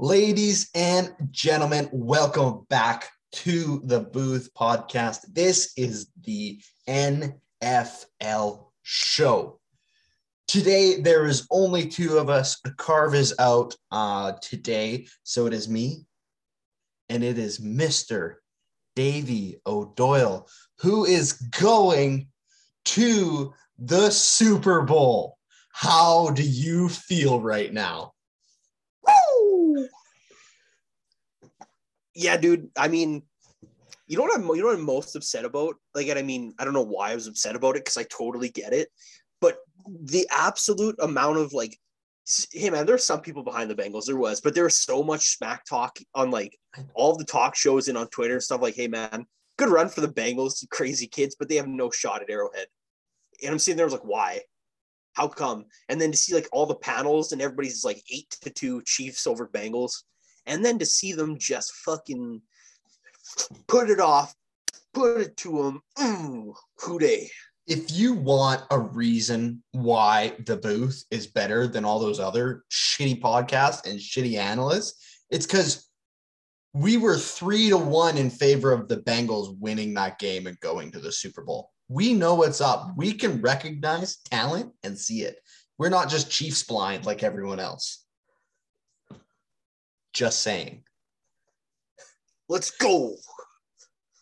Ladies and gentlemen, welcome back to the Booth Podcast. This is the NFL show. Today, there is only two of us. Carve is out uh, today, so it is me and it is Mr. Davey O'Doyle, who is going to the Super Bowl. How do you feel right now? Yeah, dude. I mean, you know what I'm you know what I'm most upset about? Like, and I mean, I don't know why I was upset about it because I totally get it, but the absolute amount of like, hey man, there's some people behind the Bengals. There was, but there was so much smack talk on like all the talk shows and on Twitter and stuff. Like, hey man, good run for the Bengals, crazy kids, but they have no shot at Arrowhead. And I'm sitting there, I was like, why? How come? And then to see like all the panels and everybody's like eight to two Chiefs over Bengals, and then to see them just fucking put it off, put it to them. They? If you want a reason why the booth is better than all those other shitty podcasts and shitty analysts, it's because we were three to one in favor of the Bengals winning that game and going to the Super Bowl. We know what's up. We can recognize talent and see it. We're not just Chiefs blind like everyone else. Just saying. Let's go.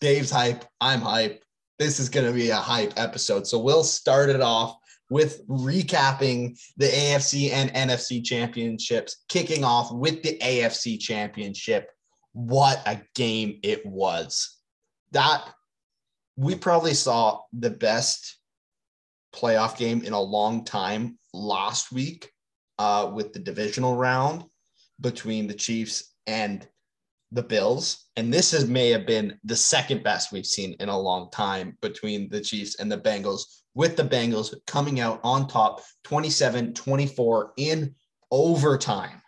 Dave's hype. I'm hype. This is going to be a hype episode. So we'll start it off with recapping the AFC and NFC championships, kicking off with the AFC championship. What a game it was. That we probably saw the best playoff game in a long time last week uh, with the divisional round between the Chiefs and the Bills. And this is, may have been the second best we've seen in a long time between the Chiefs and the Bengals, with the Bengals coming out on top 27 24 in overtime.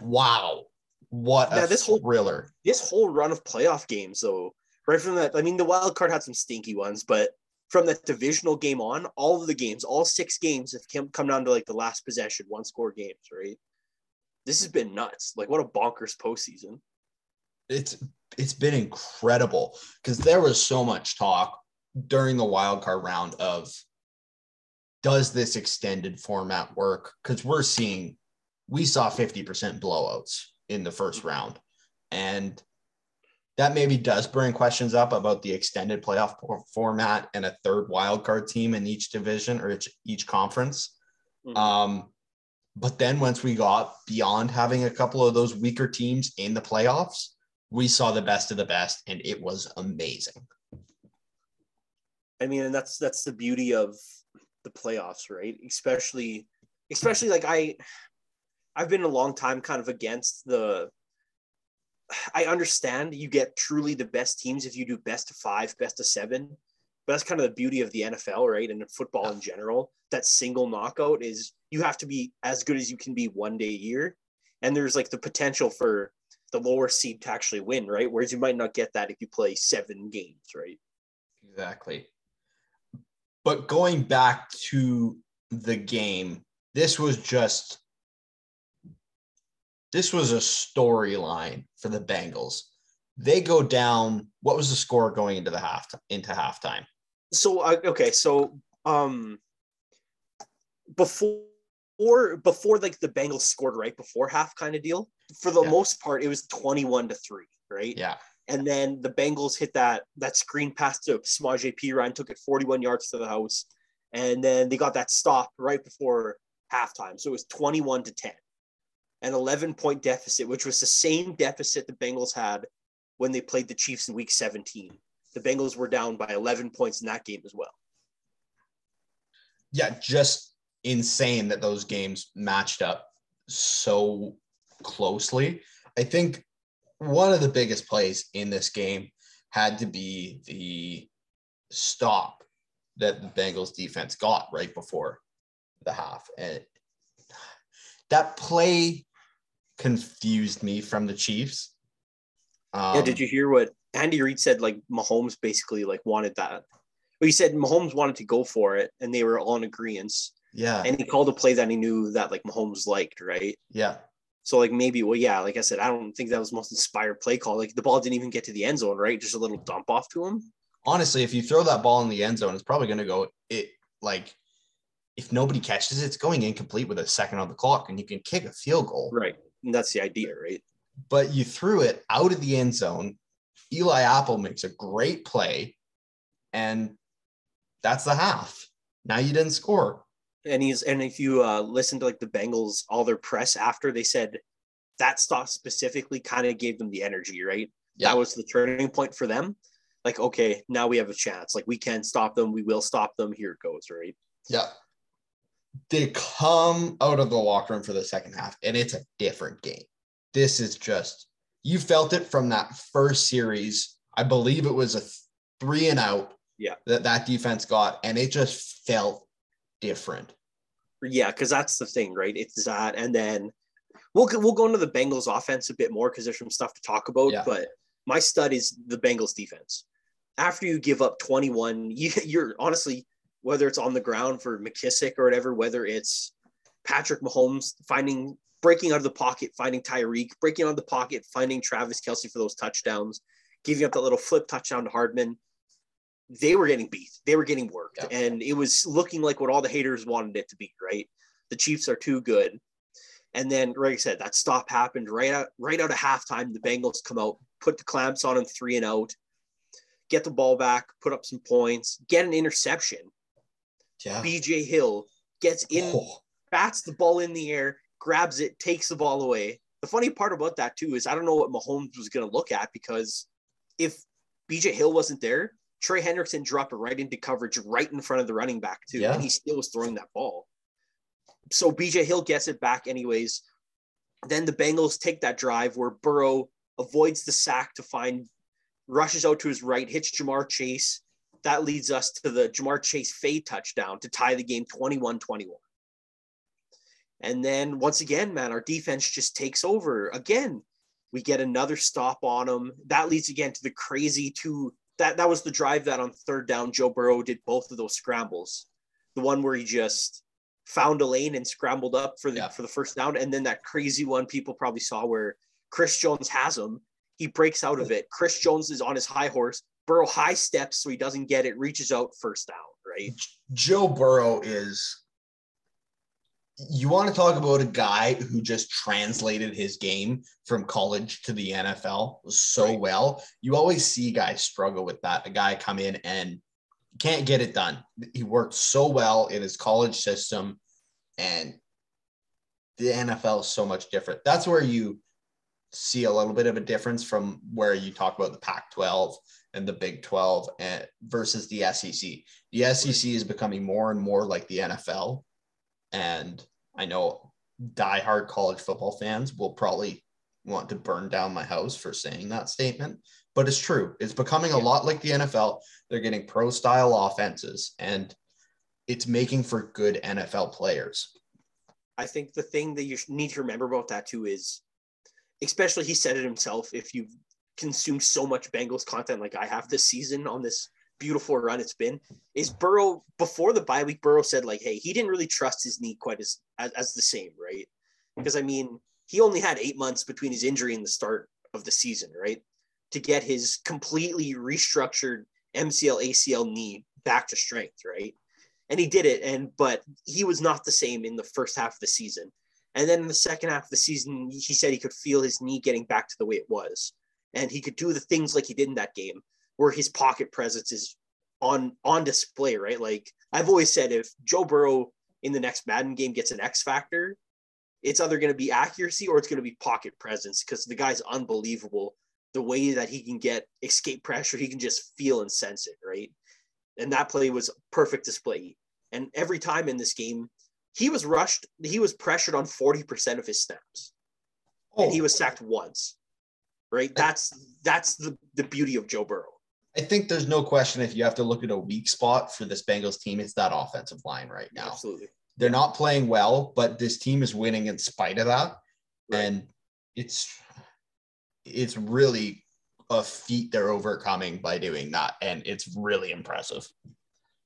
Wow. What a Yeah, this whole- thriller. This whole run of playoff games, though, right from that, I mean, the wild card had some stinky ones, but from that divisional game on, all of the games, all six games have come down to like the last possession, one score games, right? This has been nuts. Like, what a bonkers postseason. it's it's been incredible because there was so much talk during the wild card round of does this extended format work because we're seeing we saw 50% blowouts in the first round and that maybe does bring questions up about the extended playoff format and a third wild card team in each division or each, each conference Mhm. um, but then once we got beyond having a couple of those weaker teams in the playoffs, we saw the best of the best, and it was amazing. I mean, and that's that's the beauty of the playoffs, right? Especially, especially like I, I've been a long time kind of against the. I understand you get truly the best teams if you do best of five, best of seven, but that's kind of the beauty of the NFL, right? And football in general, that single knockout is you have to be as good as you can be one day a year, and there's like the potential for the lower seed to actually win, right? Whereas you might not get that if you play seven games, right? Exactly. But going back to the game, this was just this was a storyline for the Bengals. They go down. What was the score going into the half into halftime? So uh, okay so um before before like the bengals scored right before half kind of deal for the Yeah. most part it was 21 to 3 right Yeah. and then the bengals hit that that screen pass to Samaje Perine, took it 41 yards to the house and then they got that stop right before halftime so it was 21 to 10 an 11 point deficit which was the same deficit the bengals had when they played the chiefs in week 17 the bengals were down by 11 points in that game as well yeah, just insane that those games matched up so closely. I think one of the biggest plays in this game had to be the stop that the Bengals defense got right before the half. And that play confused me from the Chiefs. Um, yeah, did you hear what Andy Reid said? Like Mahomes basically like wanted that. Well, he said Mahomes wanted to go for it, and they were all in agreement. Yeah. And he called a play that he knew that like Mahomes liked, right? yeah. So like maybe, well, yeah, like I said, I don't think that was most inspired play call. Like the ball didn't even get to the end zone, right? Just a little dump off to him. Honestly, if you throw that ball in the end zone, it's probably going to go it like if nobody catches it, it's going incomplete with a second on the clock, and you can kick a field goal. Right, and that's the idea, right? But you threw it out of the end zone. Eli Apple makes a great play, and that's the half. Now you didn't score and he's and if you uh, listen to like the Bengals, all their press after they said that stop specifically kind of gave them the energy, right? Yeah. That was the turning point for them. Like, okay, now we have a chance. Like, we can stop them. We will stop them. Here it goes, right? Yeah. They come out of the locker room for the second half, and it's a different game. This is just you felt it from that first series. I believe it was a three and out. Yeah. That that defense got, and it just felt different. Yeah, because that's the thing, right? It's that, and then we'll we'll go into the Bengals offense a bit more because there's some stuff to talk about. Yeah. But my stud is the Bengals defense. After you give up 21, you, you're honestly whether it's on the ground for McKissick or whatever, whether it's Patrick Mahomes finding breaking out of the pocket, finding Tyreek, breaking out of the pocket, finding Travis Kelce for those touchdowns, giving up that little flip touchdown to Hardman they were getting beat. They were getting worked. Yeah. And it was looking like what all the haters wanted it to be, right? The Chiefs are too good. And then, like I said, that stop happened right out right out of halftime. The Bengals come out, put the clamps on them three and out, get the ball back, put up some points, get an interception. Yeah. BJ Hill gets in, oh. bats the ball in the air, grabs it, takes the ball away. The funny part about that too is I don't know what Mahomes was going to look at because if BJ Hill wasn't there, Trey Hendrickson dropped it right into coverage right in front of the running back, too. Yeah. And he still was throwing that ball. So BJ Hill gets it back, anyways. Then the Bengals take that drive where Burrow avoids the sack to find, rushes out to his right, hits Ja'Marr Chase. That leads us to the Ja'Marr Chase fade touchdown to tie the game 21 21. And then once again, man, our defense just takes over. Again, we get another stop on them. That leads again to the crazy two that that was the drive that on third down Joe Burrow did both of those scrambles. The one where he just found a lane and scrambled up for the yeah. for the first down, and then that crazy one people probably saw where Chris Jones has him. He breaks out of it. Chris Jones is on his high horse. Burrow high steps so he doesn't get it, reaches out first down, right? Joe Burrow is you want to talk about a guy who just translated his game from college to the NFL so right. well. You always see guys struggle with that. A guy come in and can't get it done. He worked so well in his college system, and the NFL is so much different. That's where you see a little bit of a difference from where you talk about the Pac 12 and the Big 12 and, versus the SEC. The SEC is becoming more and more like the NFL and I know diehard college football fans will probably want to burn down my house for saying that statement, but it's true. It's becoming a lot like the NFL. They're getting pro style offenses and it's making for good NFL players. I think the thing that you need to remember about that too is, especially he said it himself, if you've consumed so much Bengals content like I have this season on this beautiful run it's been is Burrow before the bye week. Burrow said like, hey, he didn't really trust his knee quite as as, as the same, right? Because I mean, he only had eight months between his injury and the start of the season, right? To get his completely restructured MCL ACL knee back to strength, right? And he did it, and but he was not the same in the first half of the season. And then in the second half of the season, he said he could feel his knee getting back to the way it was. And he could do the things like he did in that game where his pocket presence is on on display, right? Like I've always said, if Joe Burrow in the next Madden game gets an X factor, it's either going to be accuracy or it's going to be pocket presence because the guy's unbelievable. The way that he can get escape pressure, he can just feel and sense it, right? And that play was perfect display. And every time in this game, he was rushed, he was pressured on 40% of his snaps. Oh. And he oh. was sacked once. Right? That's that's the, the beauty of Joe Burrow. I think there's no question if you have to look at a weak spot for this Bengals team, it's that offensive line right now. Absolutely. They're not playing well, but this team is winning in spite of that. Right. And it's it's really a feat they're overcoming by doing that. And it's really impressive.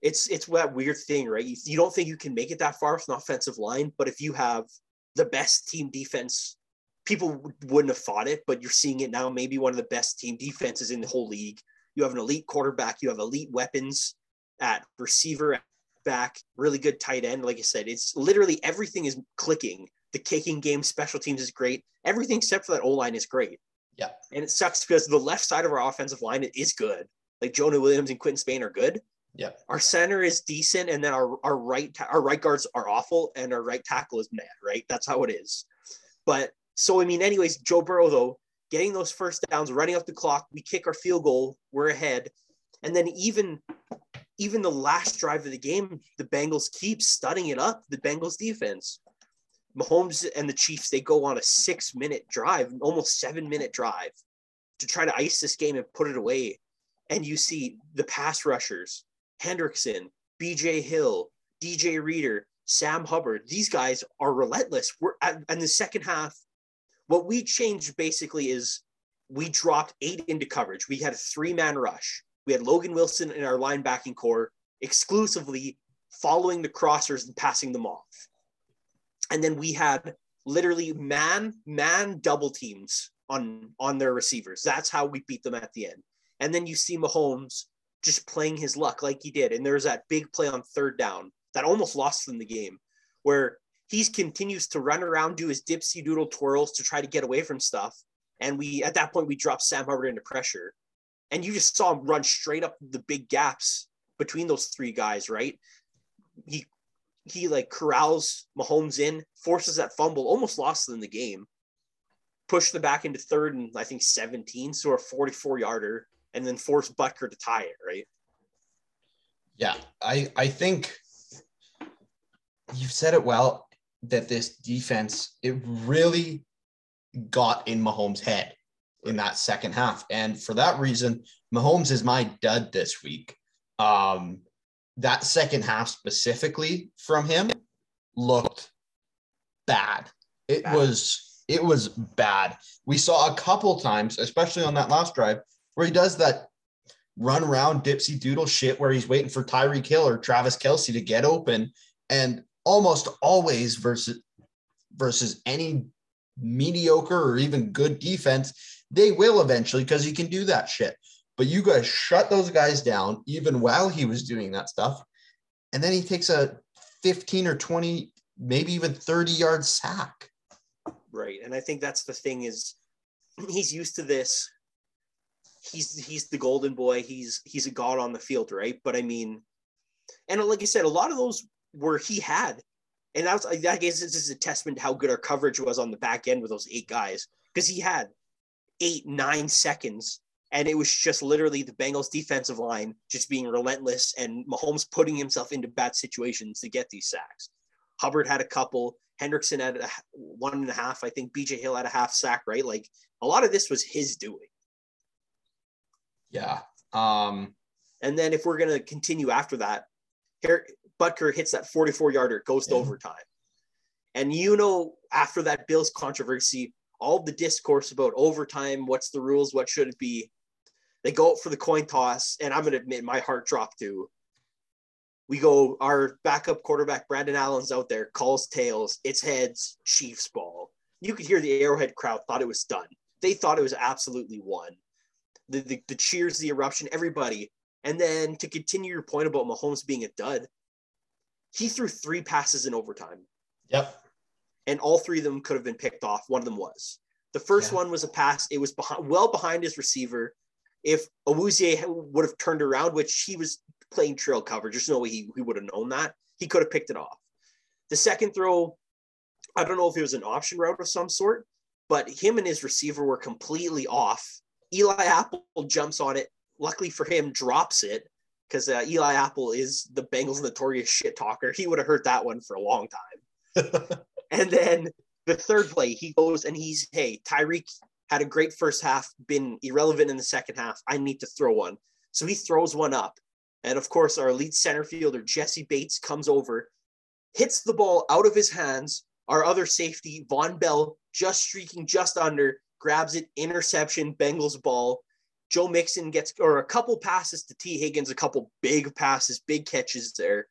It's it's that weird thing, right? You, you don't think you can make it that far with an offensive line, but if you have the best team defense people wouldn't have thought it, but you're seeing it now. Maybe one of the best team defenses in the whole league. You have an elite quarterback. You have elite weapons at receiver, back, really good tight end. Like I said, it's literally everything is clicking. The kicking game, special teams is great. Everything except for that O line is great. Yeah. And it sucks because the left side of our offensive line is good. Like Jonah Williams and Quinton Spain are good. Yeah. Our center is decent, and then our our right ta- our right guards are awful, and our right tackle is mad. Right, that's how it is. But so I mean, anyways, Joe Burrow though getting those first downs, running up the clock, we kick our field goal, we're ahead, and then even even the last drive of the game, the Bengals keep studying it up. The Bengals defense, Mahomes and the Chiefs, they go on a six minute drive, almost seven minute drive, to try to ice this game and put it away. And you see the pass rushers Hendrickson, BJ Hill, DJ Reader, Sam Hubbard. These guys are relentless. We're in the second half. What we changed basically is we dropped eight into coverage. We had a three man rush. We had Logan Wilson in our linebacking core exclusively following the crossers and passing them off. And then we had literally man man double teams on on their receivers. That's how we beat them at the end. And then you see Mahomes just playing his luck like he did. And there's that big play on third down that almost lost them the game, where he continues to run around, do his dipsy doodle twirls to try to get away from stuff. And we, at that point, we dropped Sam Hubbard into pressure. And you just saw him run straight up the big gaps between those three guys, right? He, he like corrals Mahomes in, forces that fumble, almost lost them the game, pushed them back into third and I think 17, so a 44 yarder and then forced Butker to tie it, right? Yeah, I I think you've said it well that this defense it really got in Mahomes' head in that second half, and for that reason, Mahomes is my dud this week. Um, that second half specifically from him looked bad. It bad. was it was bad. We saw a couple times, especially on that last drive, where he does that run around dipsy doodle shit where he's waiting for Tyreek Hill or Travis Kelce to get open. And almost always versus versus any mediocre or even good defense, they will eventually because he can do that shit. But you guys shut those guys down even while he was doing that stuff. And then he takes a 15 or 20, maybe even 30 yard sack. Right. And I think that's the thing is he's used to this he's he's the golden boy. He's he's a god on the field, right? But I mean, and like I said, a lot of those were he had, and I was I guess this is a testament to how good our coverage was on the back end with those eight guys because he had eight nine seconds. And it was just literally the Bengals defensive line just being relentless and Mahomes putting himself into bad situations to get these sacks. Hubbard had a couple. Hendrickson had a, one and a half. I think BJ Hill had a half sack, right? Like a lot of this was his doing. Yeah. Um, and then if we're going to continue after that, here Butker hits that 44 yarder, goes to yeah. overtime. And you know, after that Bills controversy, all the discourse about overtime, what's the rules, what should it be? They go out for the coin toss, and I'm going to admit my heart dropped too. We go, our backup quarterback, Brandon Allen's out there, calls tails, it's heads, Chiefs ball. You could hear the Arrowhead crowd thought it was done. They thought it was absolutely won the, the, the cheers, the eruption, everybody. And then to continue your point about Mahomes being a dud, he threw three passes in overtime. Yep. And all three of them could have been picked off. One of them was. The first yeah. one was a pass. It was behind, well behind his receiver. If Awuzie would have turned around, which he was playing trail coverage, there's no way he, he would have known that. He could have picked it off. The second throw, I don't know if it was an option route of some sort, but him and his receiver were completely off Eli Apple jumps on it. Luckily for him, drops it because uh, Eli Apple is the Bengals' notorious shit talker. He would have heard that one for a long time. and then the third play, he goes and he's, hey, Tyreek had a great first half, been irrelevant in the second half. I need to throw one. So he throws one up. And of course, our lead center fielder, Jessie Bates, comes over, hits the ball out of his hands. Our other safety, Vonn Bell, just streaking just under, grabs it, interception, Bengals ball. Joe Mixon gets or a couple passes to Tee Higgins, a couple big passes, big catches there.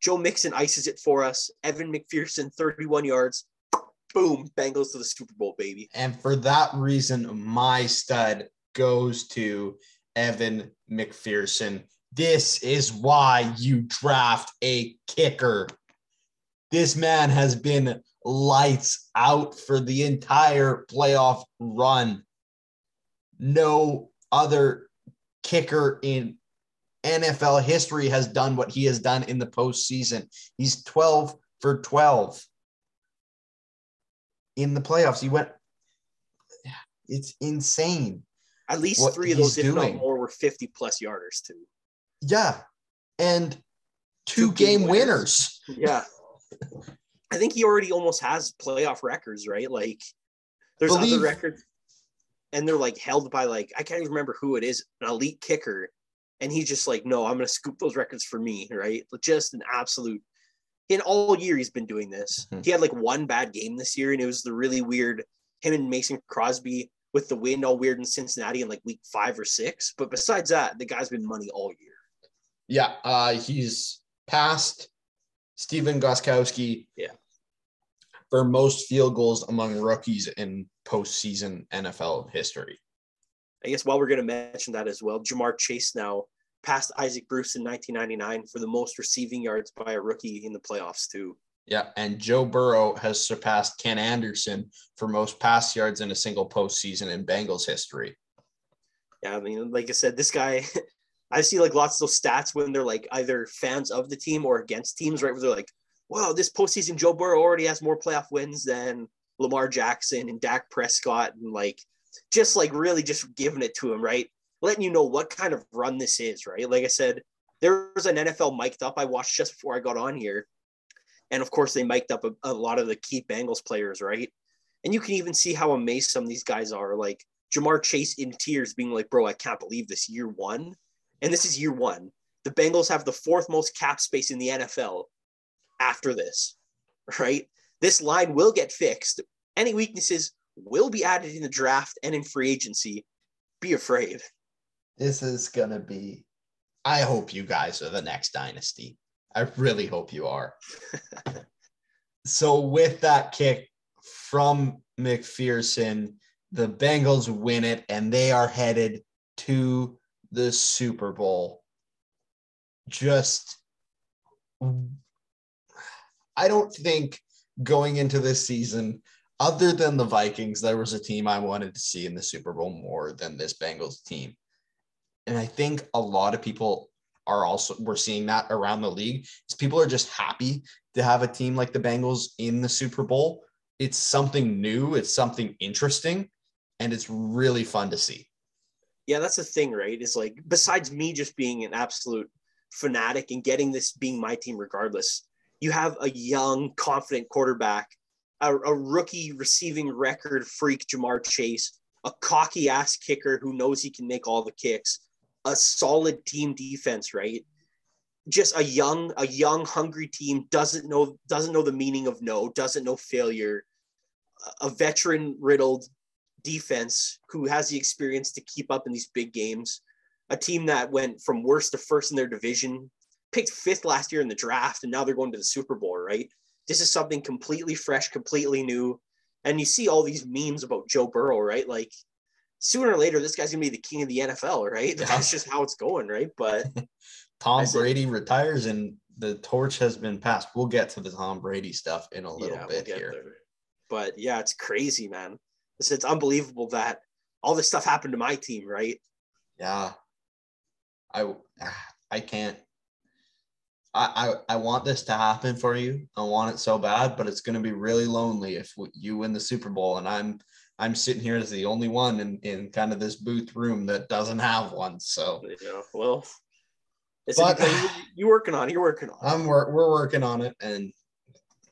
Joe Mixon ices it for us. Evan McPherson, 31 yards, boom, Bengals to the Super Bowl, baby. And for that reason, my stud goes to Evan McPherson. This is why you draft a kicker. This man has been lights out for the entire playoff run. No other kicker in NFL history has done what he has done in the postseason. He's 12 for 12 in the playoffs. He went, it's insane. At least three of those, if doing. not more, were 50 plus yarders, too. Yeah. And two, two game, game winners. winners. Yeah. I think he already almost has playoff records, right? Like there's Believe- other records and they're like held by like I can't even remember who it is, an elite kicker. And he's just like, no, I'm gonna scoop those records for me, right? Just an absolute in all year he's been doing this. Mm-hmm. He had like one bad game this year, and it was the really weird him and Mason Crosby with the wind all weird in Cincinnati in like week five or six. But besides that, the guy's been money all year. Yeah, uh, he's passed Stephen Gostkowski. Yeah. For most field goals among rookies in postseason NFL history. I guess while we're going to mention that as well, Ja'Marr Chase now passed Isaac Bruce in 1999 for the most receiving yards by a rookie in the playoffs too. Yeah, and Joe Burrow has surpassed Ken Anderson for most pass yards in a single postseason in Bengals history. Yeah, I mean, like I said, this guy, I see like lots of those stats when they're like either fans of the team or against teams, right? Where they're like, wow, this postseason Joe Burrow already has more playoff wins than Lamar Jackson and Dak Prescott and like just like really just giving it to him, right? Letting you know what kind of run this is, right? Like I said, there was an NFL mic'd up I watched just before I got on here. And of course, they mic'd up a, a lot of the key Bengals players, right? And you can even see how amazed some of these guys are. Like Ja'Marr Chase in tears, being like, bro, I can't believe this year one. And this is year one. The Bengals have the fourth most cap space in the NFL after this, right? This line will get fixed. Any weaknesses will be added in the draft and in free agency. Be afraid. This is going to be, I hope you guys are the next dynasty. I really hope you are. so, with that kick from McPherson, the Bengals win it and they are headed to the Super Bowl. Just, I don't think going into this season, other than the Vikings, there was a team I wanted to see in the Super Bowl more than this Bengals team. And I think a lot of people are also we're seeing that around the league. Is people are just happy to have a team like the Bengals in the Super Bowl. It's something new, it's something interesting, and it's really fun to see. Yeah, that's the thing, right? Is like besides me just being an absolute fanatic and getting this being my team regardless, you have a young, confident quarterback, a, a rookie receiving record freak, Ja'Marr Chase, a cocky ass kicker who knows he can make all the kicks, a solid team defense, right? Just a young, a young, hungry team doesn't know doesn't know the meaning of no, doesn't know failure. A veteran riddled defense who has the experience to keep up in these big games. A team that went from worst to first in their division, picked fifth last year in the draft, and now they're going to the Super Bowl, right? This is something completely fresh, completely new. And you see all these memes about Joe Burrow, right? Like sooner or later, this guy's gonna be the king of the NFL, right? Yeah. That's just how it's going, right? But Tom Brady retires and the torch has been passed. We'll get to the Tom Brady stuff in a little yeah, bit we'll here. There. But yeah, it's crazy, man. It's, it's unbelievable that all this stuff happened to my team, right? Yeah. I I can't I, I, I want this to happen for you. I want it so bad, but it's going to be really lonely if you win the Super Bowl and I'm I'm sitting here as the only one in, in kind of this booth room that doesn't have one. So yeah, well, but, you, are working on it. You're working on it. I'm we're, we're working on it, and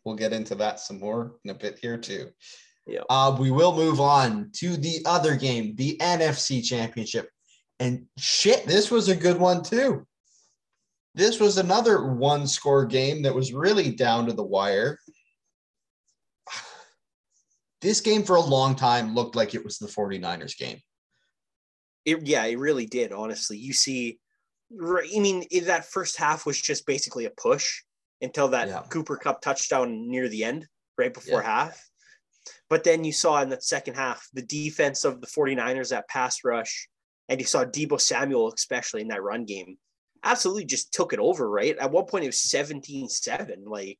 we'll get into that some more in a bit here too. Yeah. Uh, we will move on to the other game, the NFC Championship, and shit, this was a good one too. This was another one score game that was really down to the wire. This game for a long time looked like it was the 49ers game. It, yeah, it really did, honestly. You see, I mean, that first half was just basically a push until that yeah. Cooper Kupp touchdown near the end, right before yeah. half. But then you saw in that second half the defense of the 49ers that pass rush, and you saw Deebo Samuel, especially in that run game, absolutely just took it over, right? At one point, it was 17 7. Like,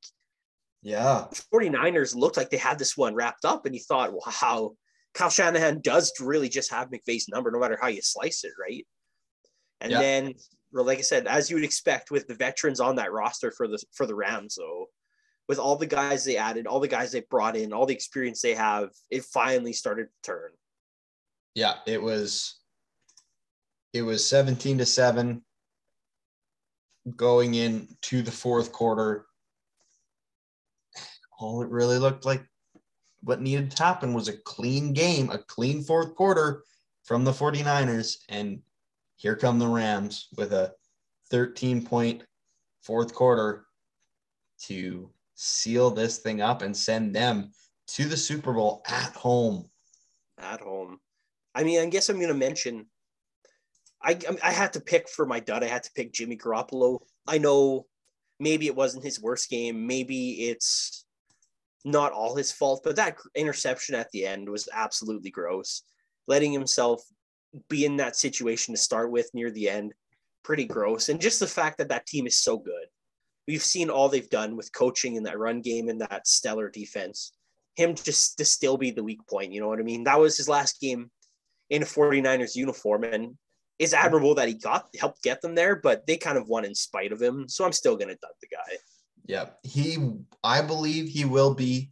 yeah. 49ers looked like they had this one wrapped up, and you thought, wow, Kyle Shanahan does really just have McVay's number, no matter how you slice it, right? And yeah. then, like I said, as you would expect with the veterans on that roster for the for the Rams, though, with all the guys they added, all the guys they brought in, all the experience they have, it finally started to turn. Yeah, it was it was 17 to 7 going into the fourth quarter. All it really looked like what needed to happen was a clean game, a clean fourth quarter from the 49ers. And here come the Rams with a 13 point fourth quarter to seal this thing up and send them to the Super Bowl at home. At home. I mean, I guess I'm going to mention I I had to pick for my dud. I had to pick Jimmy Garoppolo. I know maybe it wasn't his worst game. Maybe it's not all his fault, but that interception at the end was absolutely gross. Letting himself be in that situation to start with near the end, pretty gross. And just the fact that that team is so good. We've seen all they've done with coaching in that run game and that stellar defense. Him just to still be the weak point, you know what I mean? That was his last game in a 49ers uniform. And it's admirable that he got helped get them there, but they kind of won in spite of him. So I'm still gonna dub the guy. Yeah, he. I believe he will be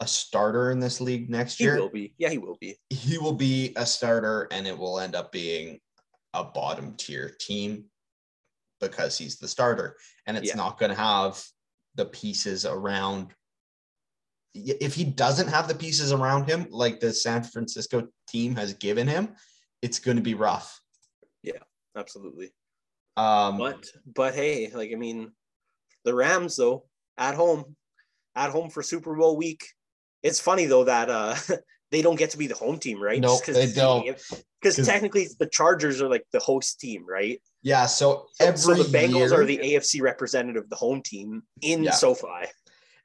a starter in this league next year. He will be. Yeah, he will be. He will be a starter, and it will end up being a bottom tier team because he's the starter, and it's yeah. not going to have the pieces around. If he doesn't have the pieces around him, like the San Francisco team has given him, it's going to be rough. Absolutely. Um, but but hey, like I mean, the Rams though at home, at home for Super Bowl week. It's funny though that uh they don't get to be the home team, right? No, nope, they don't. Because technically, the Chargers are like the host team, right? Yeah. So every so, so the Bengals year, are the AFC representative, the home team in yeah. SoFi.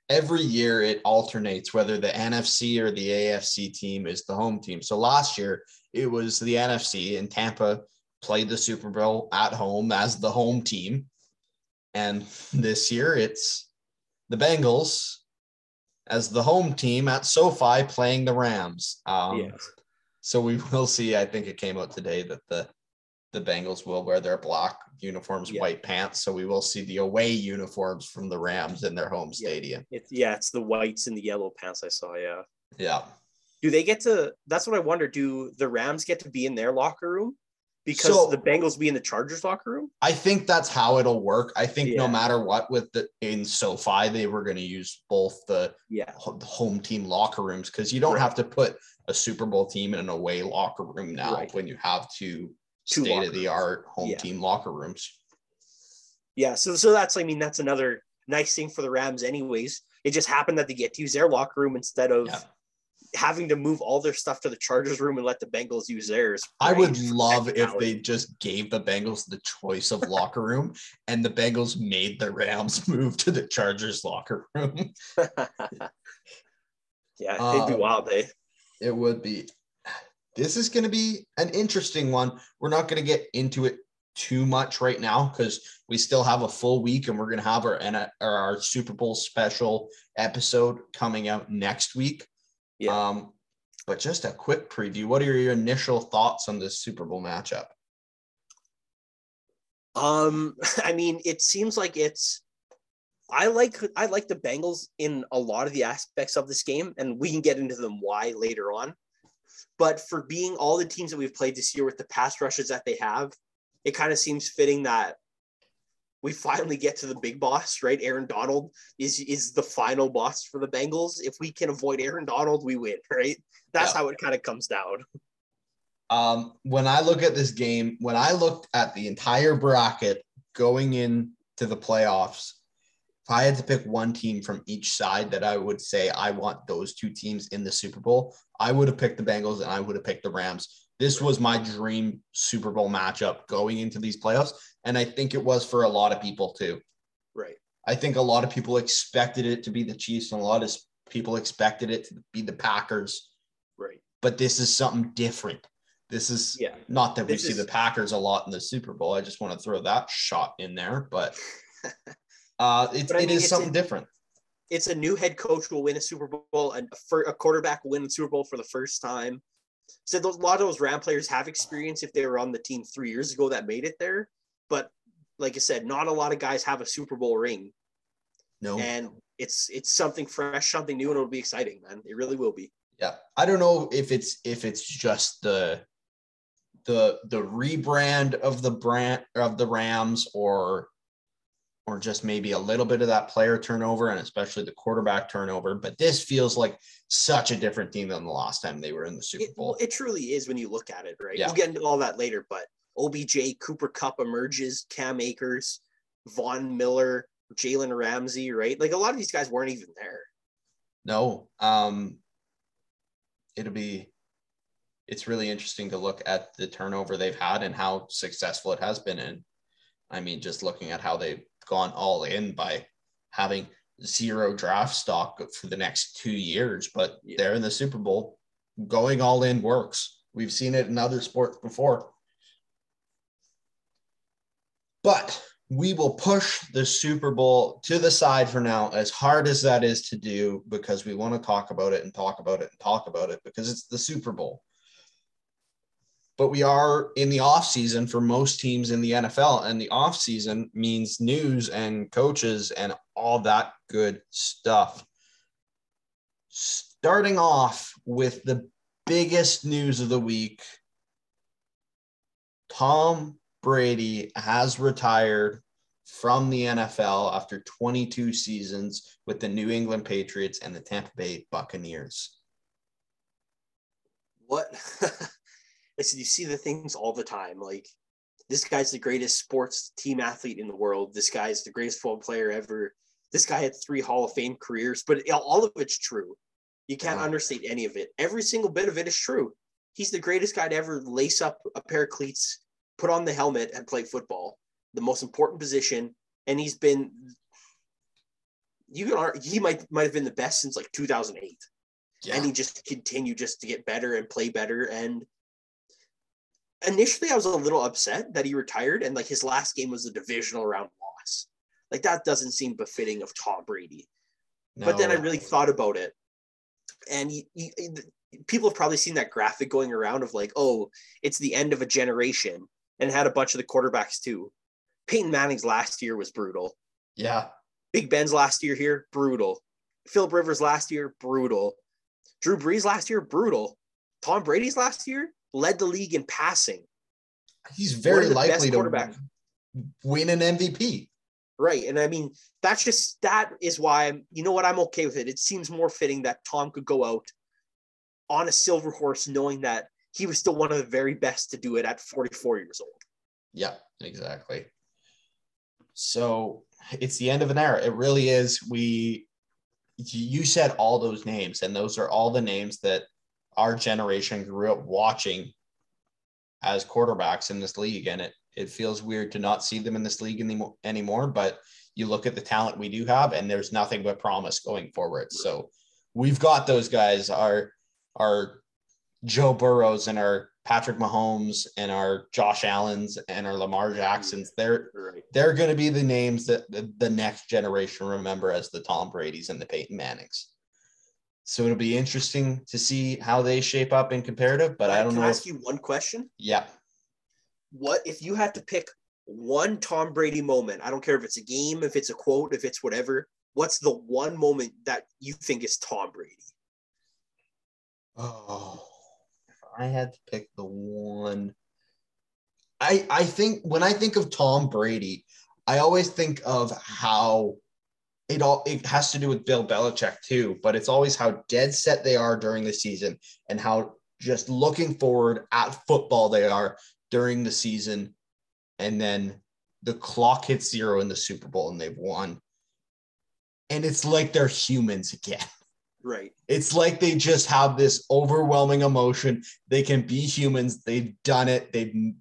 Every year it alternates whether the NFC or the AFC team is the home team. So last year it was the NFC and Tampa played the Super Bowl at home as the home team. And this year it's the Bengals as the home team at SoFi playing the Rams. Um, yes. So we will see. I think it came out today that the the Bengals will wear their black uniforms, yeah. white pants. So we will see the away uniforms from the Rams in their home stadium. Yeah. It's yeah, it's the whites and the yellow pants I saw. Yeah. Yeah. Do they get to? That's what I wonder. Do the Rams get to be in their locker room? Because so, the Bengals be in the Chargers locker room? I think that's how it'll work. I think yeah. no matter what, with the in SoFi, they were going to use both the yeah home team locker rooms because you don't right. have to put a Super Bowl team in an away locker room now right. when you have two, two state of the art home yeah. team locker rooms. Yeah, so so that's I mean that's another nice thing for the Rams, anyways. It just happened that they get to use their locker room instead of. Having to move all their stuff to the Chargers room and let the Bengals use theirs. I would love if they just gave the Bengals the choice of locker room and the Bengals made the Rams move to the Chargers locker room. yeah, it'd be um, wild, eh? It would be. This is going to be an interesting one. We're not going to get into it too much right now because we still have a full week and we're going to have our, our Super Bowl special episode coming out next week. Yeah. Um, but just a quick preview. What are your initial thoughts on this Super Bowl matchup? Um, I mean, it seems like it's I like I like the Bengals in a lot of the aspects of this game, and we can get into them why later on. But for being all the teams that we've played this year with the pass rushes that they have, it kind of seems fitting that we finally get to the big boss, right? Aaron Donald is is the final boss for the Bengals. If we can avoid Aaron Donald, we win, right? That's yeah. how it kind of comes down. Um, when I look at this game, when I looked at the entire bracket going into the playoffs, if I had to pick one team from each side that I would say I want those two teams in the Super Bowl, I would have picked the Bengals and I would have picked the Rams. This was my dream Super Bowl matchup going into these playoffs. And I think it was for a lot of people too. Right. I think a lot of people expected it to be the Chiefs, and a lot of People expected it to be the Packers, Right. but this is something different. This is Yeah. not that we This see the Packers a lot in the Super Bowl. I just want to throw that shot in there, but uh, it's, But it mean, is it's something in- different. It's a new head coach will win a Super Bowl and a, a quarterback will win the Super Bowl for the first time. So those, a lot of those Ram players have experience if they were on the team three years ago that made it there. But like I said, not a lot of guys have a Super Bowl ring, No, and it's it's something fresh, something new, and it'll be exciting, man. It really will be. yeah, I don't know if it's if it's just the the the rebrand of the brand of the Rams or or just maybe a little bit of that player turnover and especially the quarterback turnover. But this feels like such a different team than the last time they were in the Super Bowl. it truly is when you look at it, right? Yeah. We'll get into all that later, but OBJ, Cooper Kupp emerges, Cam Akers, Von Miller, Jalen Ramsey, right? Like a lot of these guys weren't even there. No, um, it'll be. It's really interesting to look at the turnover they've had and how successful it has been. And I mean, just looking at how they've gone all in by having zero draft stock for the next two years, but Yeah. they're in the Super Bowl. Going all in works. We've seen it in other sports before. But we will push the Super Bowl to the side for now, as hard as that is to do, because we want to talk about it and talk about it and talk about it because it's the Super Bowl. But we are in the off season for most teams in the NFL, and the off season means news and coaches and all that good stuff. Starting off with the biggest news of the week Tom Brady has retired from the NFL after 22 seasons with the New England Patriots and the Tampa Bay Buccaneers. What? Listen, you see the things all the time. Like this guy's the greatest sports team athlete in the world. This guy's the greatest football player ever. This guy had three Hall of Fame careers, but all of it's true. You can't Yeah. understate any of it. Every single bit of it is true. He's the greatest guy to ever lace up a pair of cleats, put on the helmet, and play football. The most important position, and he's been. You can, he might might have been the best since like 2008 Yeah. and he just continued just to get better and play better. And initially, I was a little upset that he retired, and like his last game was a divisional round loss. Like that doesn't seem befitting of Tom Brady. But then I really thought about it, and you, you, people have probably seen that graphic going around of like, oh, it's the end of a generation, and had a bunch of the quarterbacks too. Peyton Manning's last year was brutal. Yeah. Big Ben's last year here, brutal. Philip Rivers last year, brutal. Drew Brees last year, brutal. Tom Brady's last year led the league in passing. He's very of the best likely to win an MVP. Right. And I mean, that's just that is why I'm you know what I'm okay with it. It seems more fitting that Tom could go out on a silver horse knowing that he was still one of the very best to do it at 44 years old. Yeah, exactly. So it's the end of an era. It really is. We, you said all those names, and those are all the names that our generation grew up watching as quarterbacks in this league. And it it feels weird to not see them in this league anymore. Anymore, but you look at the talent we do have, and there's nothing but promise going forward. So we've got those guys. Our our Joe Burrows and our Patrick Mahomes and our Josh Allens and our Lamar Jacksons. They're they're going to be the names that the, the next generation remember as the Tom Brady's and the Peyton Mannings. So it'll be interesting to see how they shape up in comparative, but I don't Can know. I if- ask you one question? yeah, what if you had to pick one Tom Brady moment? I don't care if it's a game, if it's a quote, if it's whatever. What's the one moment that you think is Tom Brady? Oh, if I had to pick the one, I I think when I think of Tom Brady, I always think of how it all it has to do with Bill Belichick too, but it's always how dead set they are during the season and how just looking forward at football they are during the season, and then the clock hits zero in the Super Bowl and they've won. And it's like they're humans again. Right. It's like they just have this overwhelming emotion. They can be humans. They've done it. They've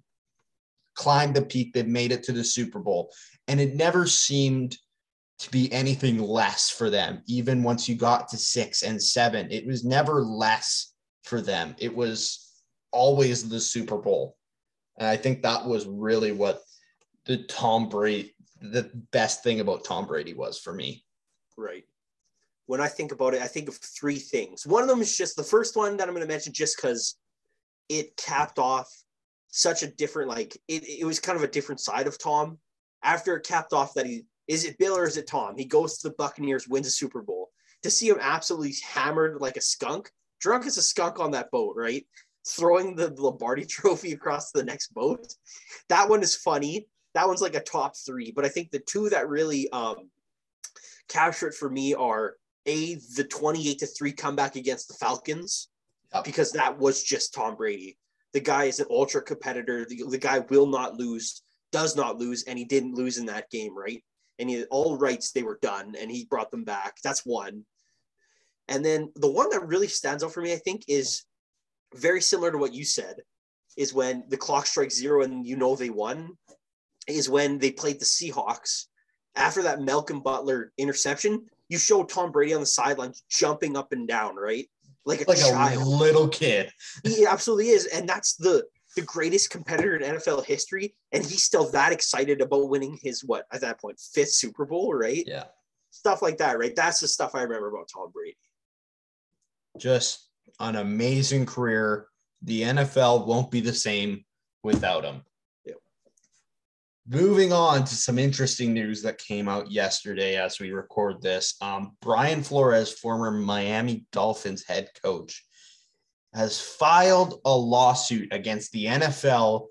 climbed the peak. They've made it to the Super Bowl. And it never seemed to be anything less for them. Even once you got to six and seven, it was never less for them. It was always the Super Bowl. And I think that was really what the Tom Brady, the best thing about Tom Brady was for me. Right. When I think about it, I think of three things. One of them is just the first one that I'm going to mention just because it capped off such a different, like, it, it was kind of a different side of Tom. After it capped off that he, is it Bill or is it Tom? He goes to the Buccaneers, wins a Super Bowl. To see him absolutely hammered like a skunk, drunk as a skunk on that boat, right? Throwing the Lombardi trophy across the next boat. That one is funny. That one's like a top three. But I think the two that really um, capture it for me are a the 28 to 3 comeback against the Falcons Yep. because that was just Tom Brady. The guy is an ultra competitor. The, the guy will not lose, does not lose, and he didn't lose in that game, right? And he all rights they were done, and he brought them back. That's one. And then the one that really stands out for me, I think, is very similar to what you said, is when the clock strikes zero and you know they won, is when they played the Seahawks. After that Malcolm Butler interception, you show Tom Brady on the sideline jumping up and down, right? Like a Like a little kid. He absolutely is. And that's the the greatest competitor in NFL history. And he's still that excited about winning his what at that point, fifth Super Bowl, right? Yeah. Stuff like that, right? That's the stuff I remember about Tom Brady. Just an amazing career. The NFL won't be the same without him. Yep. Moving on to some interesting news that came out yesterday as we record this. Um, Brian Flores, former Miami Dolphins head coach, has filed a lawsuit against the NFL,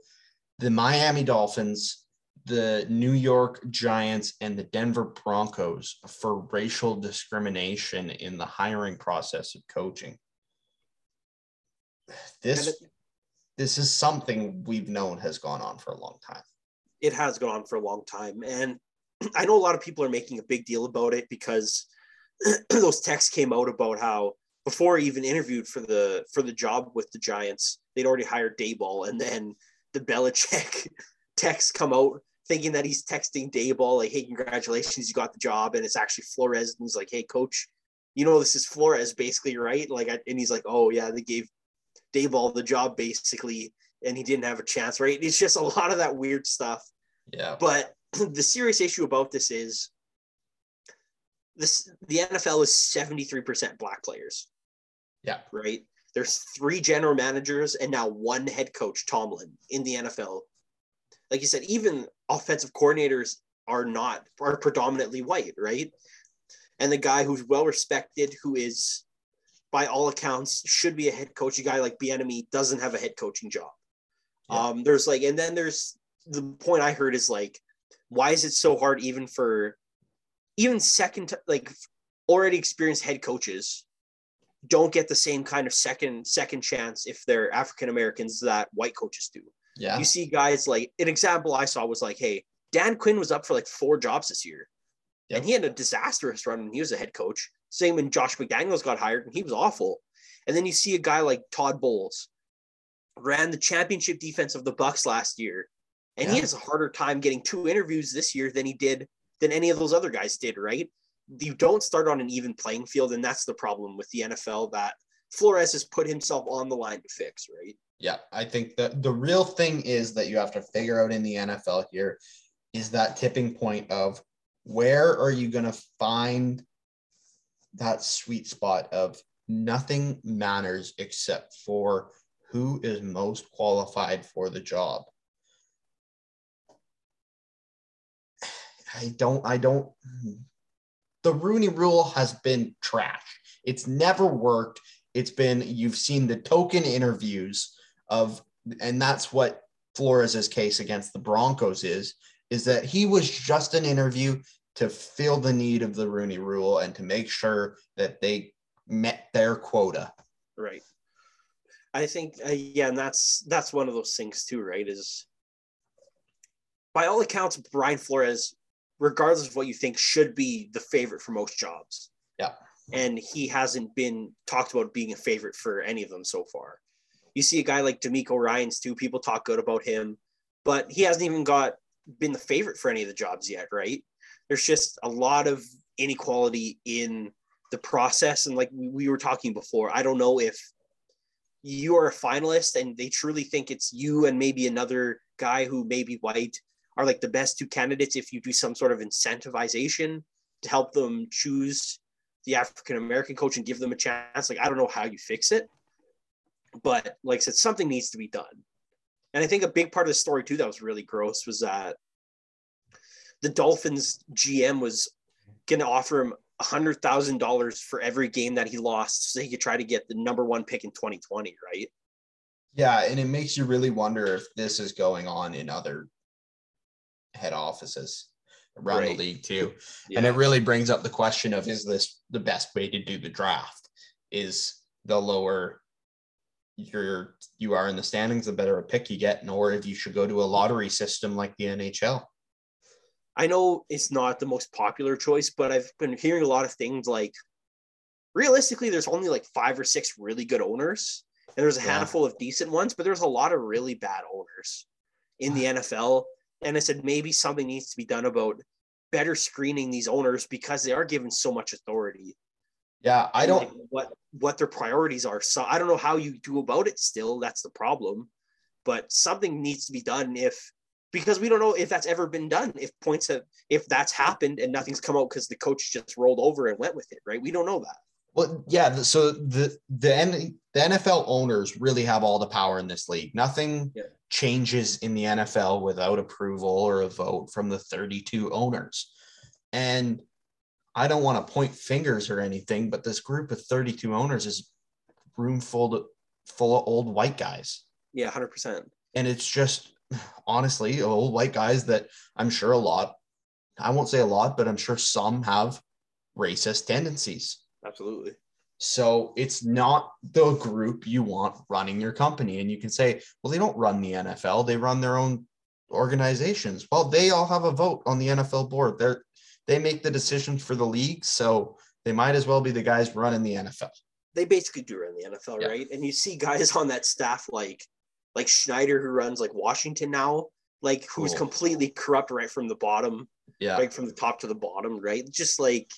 the Miami Dolphins, the New York Giants, and the Denver Broncos for racial discrimination in the hiring process of coaching. This this is something we've known has gone on for a long time. it has gone on for a long time. And I know a lot of people are making a big deal about it because those texts came out about how before he even interviewed for the for the job with the Giants, they'd already hired Daboll, and then the Belichick texts come out thinking that he's texting Daboll like, "Hey, congratulations, you got the job," and it's actually Flores, and he's like, "Hey, coach, you know this is Flores, basically, right?" Like, I, and he's like, "Oh yeah, they gave Daboll the job basically." And he didn't have a chance, right? It's just a lot of that weird stuff. Yeah. But the serious issue about this is this the NFL is 73% black players, Yeah. right? There's three general managers and now one head coach, Tomlin, in the NFL. Like you said, even offensive coordinators are not are predominantly white, right? And the guy who's well respected, who is by all accounts should be a head coach, a guy like Bieniemy doesn't have a head coaching job. Yeah. Um, there's like, and then there's the point I heard is like, why is it so hard even for even second like already experienced head coaches don't get the same kind of second second chance if they're African Americans that white coaches do. Yeah. You see guys like an example I saw was like, hey, Dan Quinn was up for like four jobs this year. Yep. And he had a disastrous run when he was a head coach. Same when Josh McDaniels got hired and he was awful. And then you see a guy like Todd Bowles ran the championship defense of the Bucks last year. And he has a harder time getting two interviews this year than he did than any of those other guys did, right? You don't start on an even playing field, and that's the problem with the NFL that Flores has put himself on the line to fix, right? Yeah, I think that the real thing is that you have to figure out in the NFL here is that tipping point of where are you going to find that sweet spot of nothing matters except for who is most qualified for the job. I don't, I don't, the Rooney rule has been trash. It's never worked. It's been, you've seen the token interviews of, and that's what Flores's case against the Broncos is, is that he was just an interview to fill the need of the Rooney rule and to make sure that they met their quota. Right. I think uh, yeah, and that's that's one of those things too, right? Is by all accounts, Brian Flores, regardless of what you think, should be the favorite for most jobs. Yeah. And he hasn't been talked about being a favorite for any of them so far. You see a guy like DeMeco Ryans too. People talk good about him, but he hasn't even got been the favorite for any of the jobs yet, right? there's just a lot of inequality in the process. And like we were talking before, I don't know if you are a finalist and they truly think it's you and maybe another guy who may be white are like the best two candidates if you do some sort of incentivization to help them choose the African American coach and give them a chance. Like, I don't know how you fix it, but like I said, something needs to be done. And I think a big part of the story too that was really gross was that the Dolphins GM was going to offer him hundred thousand dollars for every game that he lost, so he could try to get the number one pick in 2020, right? Yeah, and it makes you really wonder if this is going on in other head offices around right. the league too. Yeah. And it really brings up the question of is this the best way to do the draft? Is the lower you're you are in the standings, the better a pick you get, or if you should go to a lottery system like the NHL. I know it's not the most popular choice, but I've been hearing a lot of things like realistically, there's only like five or six really good owners, and there's a yeah. handful of decent ones, but there's a lot of really bad owners in the NFL. And I said maybe something needs to be done about better screening these owners because they are given so much authority. Yeah, I don't like what what their priorities are. So I don't know how you do about it still. That's the problem. But something needs to be done if because we don't know if that's ever been done if points have if that's happened and nothing's come out because the coach just rolled over and went with it right we don't know that well yeah so the the, the nfl owners really have all the power in this league nothing yeah. changes in the nfl without approval or a vote from the 32 owners and i don't want to point fingers or anything but this group of 32 owners is room full of, full of old white guys yeah 100% and it's just honestly, old white guys that I'm sure a lot, I won't say a lot, but I'm sure some have racist tendencies. Absolutely. So it's not the group you want running your company. And you can say, well, they don't run the NFL, they run their own organizations. Well, they all have a vote on the NFL board. They're they make the decisions for the league. So they might as well be the guys running the NFL. They basically do run the NFL, yeah. right? And you see guys on that staff like like Snyder, who runs like Washington now, like who's cool. completely corrupt right from the bottom, yeah, right from the top to the bottom, right? Just like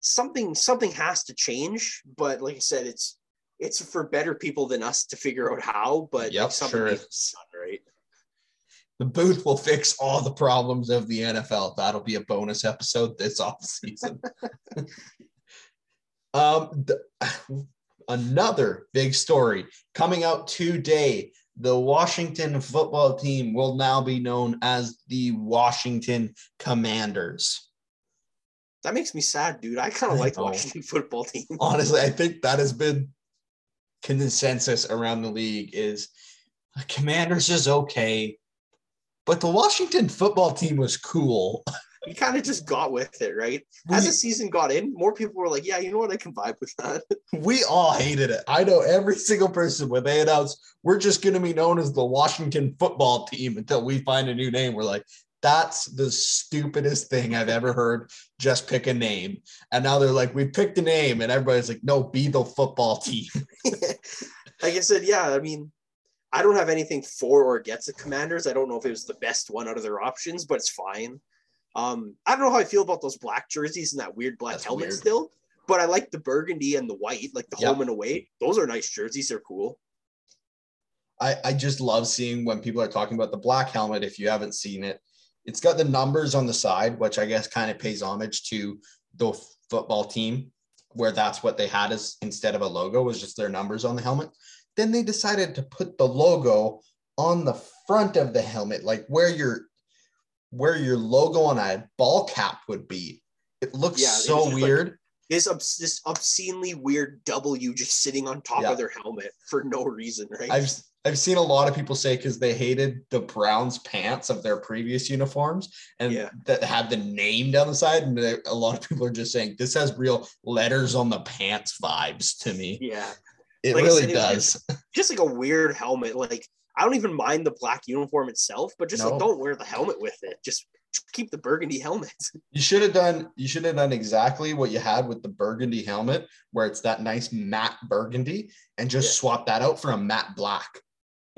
something, something has to change. But like I said, it's it's for better people than us to figure out how. But yep, like, something sure. done, right? The booth will fix all the problems of the NFL. That'll be a bonus episode this off season. um, the, another big story coming out today the Washington football team will now be known as the Washington Commanders. That makes me sad, dude. I kind of like the Washington football team. Honestly, I think that has been consensus around the league is Commanders is okay, but the Washington football team was cool. We kind of just got with it, right? As the season got in, more people were like, "Yeah, you know what? I can vibe with that." We all hated it. I know every single person when they announced we're just going to be known as the Washington Football Team until we find a new name. We're like, "That's the stupidest thing I've ever heard." Just pick a name, and now they're like, "We picked a name," and everybody's like, "No, be the football team." like I said, yeah. I mean, I don't have anything for or against the Commanders. I don't know if it was the best one out of their options, but it's fine. Um, I don't know how I feel about those black jerseys and that weird black That's helmet weird. still, but I like the burgundy and the white, like the yep. home and away. Those are nice jerseys. They're cool. I, I just love seeing when people are talking about the black helmet. If you haven't seen it, it's got the numbers on the side, which I guess kind of pays homage to the football team, where that's what they had as instead of a logo was just their numbers on the helmet. Then they decided to put the logo on the front of the helmet, like where your where your logo on a ball cap would be. It looks yeah, so weird. Like, this obs- this obscenely weird W just sitting on top yeah. of their helmet for no reason, right? I've I've seen a lot of people say because they hated the Browns pants of their previous uniforms and yeah. that had the name down the side, and they, a lot of people are just saying this has real letters on the pants vibes to me. Yeah, it like really does. Just, just like a weird helmet, like I don't even mind the black uniform itself, but just no. like don't wear the helmet with it. Just keep the burgundy helmet. You should have done you should have done exactly what you had with the burgundy helmet, where it's that nice matte burgundy, and just yeah. swap that out for a matte black.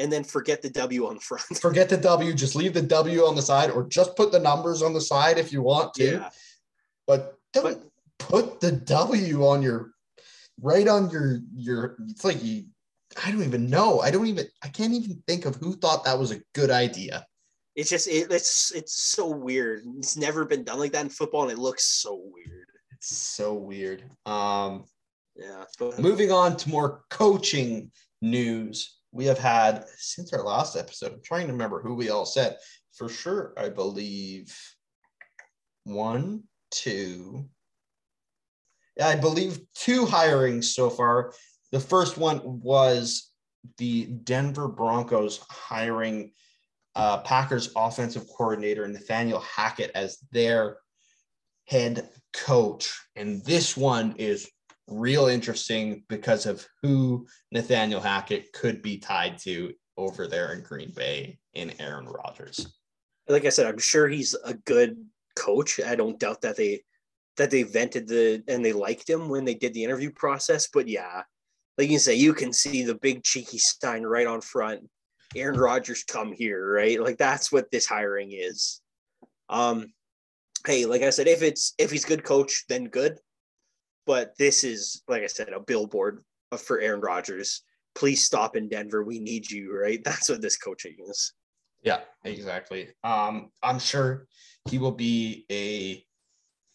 And then forget the W on the front. Forget the W, just leave the W on the side, or just put the numbers on the side if you want to. yeah. But don't put the W on your right on your your it's like you I don't even know. I don't even I can't even think of who thought that was a good idea. It's just it, it's it's so weird. It's never been done like that in football, and it looks so weird. It's so weird. Um Yeah. But moving on to more coaching news. We have had since our last episode. I'm trying to remember who we all said. For sure, I believe one, two. I believe two hirings so far. The first one was the Denver Broncos hiring uh, Packers offensive coordinator Nathaniel Hackett as their head coach. And this one is real interesting because of who Nathaniel Hackett could be tied to over there in Green Bay in Aaron Rodgers. like I said, I'm sure he's a good coach. I don't doubt that they that they vented the and they liked him when they did the interview process. But yeah, like you say, you can see the big cheeky sign right on front. Aaron Rodgers come here, right? Like that's what this hiring is. Um, hey, like I said, if it's if he's good coach, then good. But this is, like I said, a billboard for Aaron Rodgers. Please stop in Denver. We need you, right? That's what this coaching is. Yeah, exactly. Um, I'm sure he will be a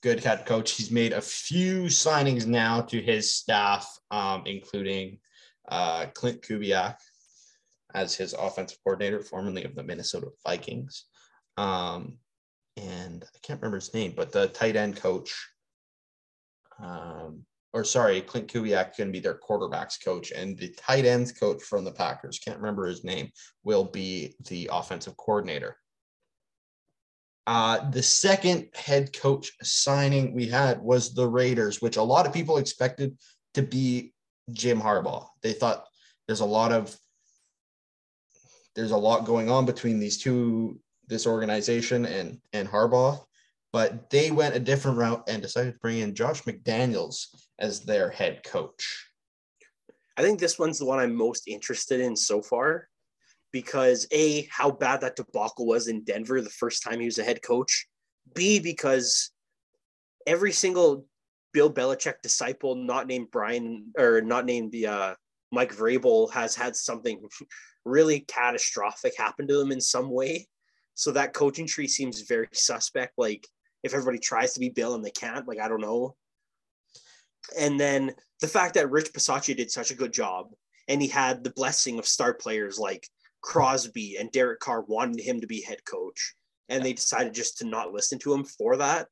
good head coach. He's made a few signings now to his staff, um, including uh, Klint Kubiak as his offensive coordinator, formerly of the Minnesota Vikings. Um, and I can't remember his name, but the tight end coach, um, or sorry, Klint Kubiak going to be their quarterbacks coach, and the tight ends coach from the Packers, can't remember his name, will be the offensive coordinator. Uh, the second head coach signing we had was the Raiders, which a lot of people expected to be Jim Harbaugh. They thought there's a lot of there's a lot going on between these two, this organization and and Harbaugh, but they went a different route and decided to bring in Josh McDaniels as their head coach. I think this one's the one I'm most interested in so far because A, how bad that debacle was in Denver the first time he was a head coach. B, because every single Bill Belichick disciple, not named Brian or not named the uh, Mike Vrabel, has had something really catastrophic happen to them in some way. So that coaching tree seems very suspect. Like if everybody tries to be Bill and they can't, like I don't know. And then the fact that Rich Bisaccia did such a good job and he had the blessing of star players like Crosby and Derek Carr wanted him to be head coach, and they decided just to not listen to him for that.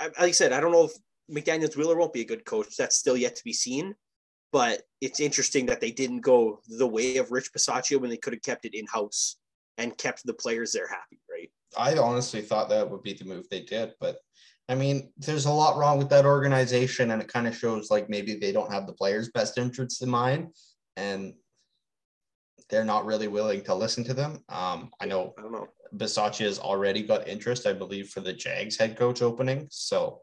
Like I said, I don't know if McDaniel's or won't be a good coach. That's still yet to be seen. But it's interesting that they didn't go the way of Rich Bisaccia when they could have kept it in house and kept the players there happy, right? I honestly thought that would be the move they did, but I mean, there's a lot wrong with that organization, and it kind of shows like maybe they don't have the players' best interests in mind, and they're not really willing to listen to them. Um, I know I don't know. Bisaccia has already got interest, I believe, for the Jags head coach opening. So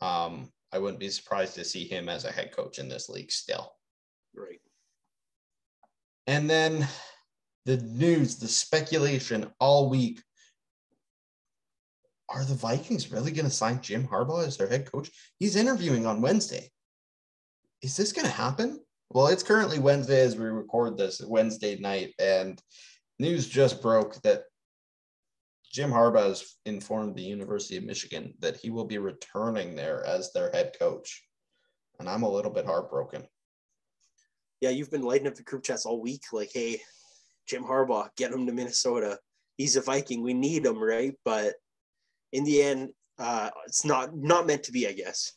um, I wouldn't be surprised to see him as a head coach in this league still. Right. And then the news, the speculation all week. Are the Vikings really going to sign Jim Harbaugh as their head coach? He's interviewing on Wednesday. Is this going to happen? Well, it's currently Wednesday as we record this Wednesday night, and news just broke that Jim Harbaugh has informed the University of Michigan that he will be returning there as their head coach. And I'm a little bit heartbroken. Yeah, you've been lighting up the group chats all week. Like, hey, Jim Harbaugh, get him to Minnesota. He's a Viking. We need him, right? But in the end, uh, it's not not meant to be, I guess.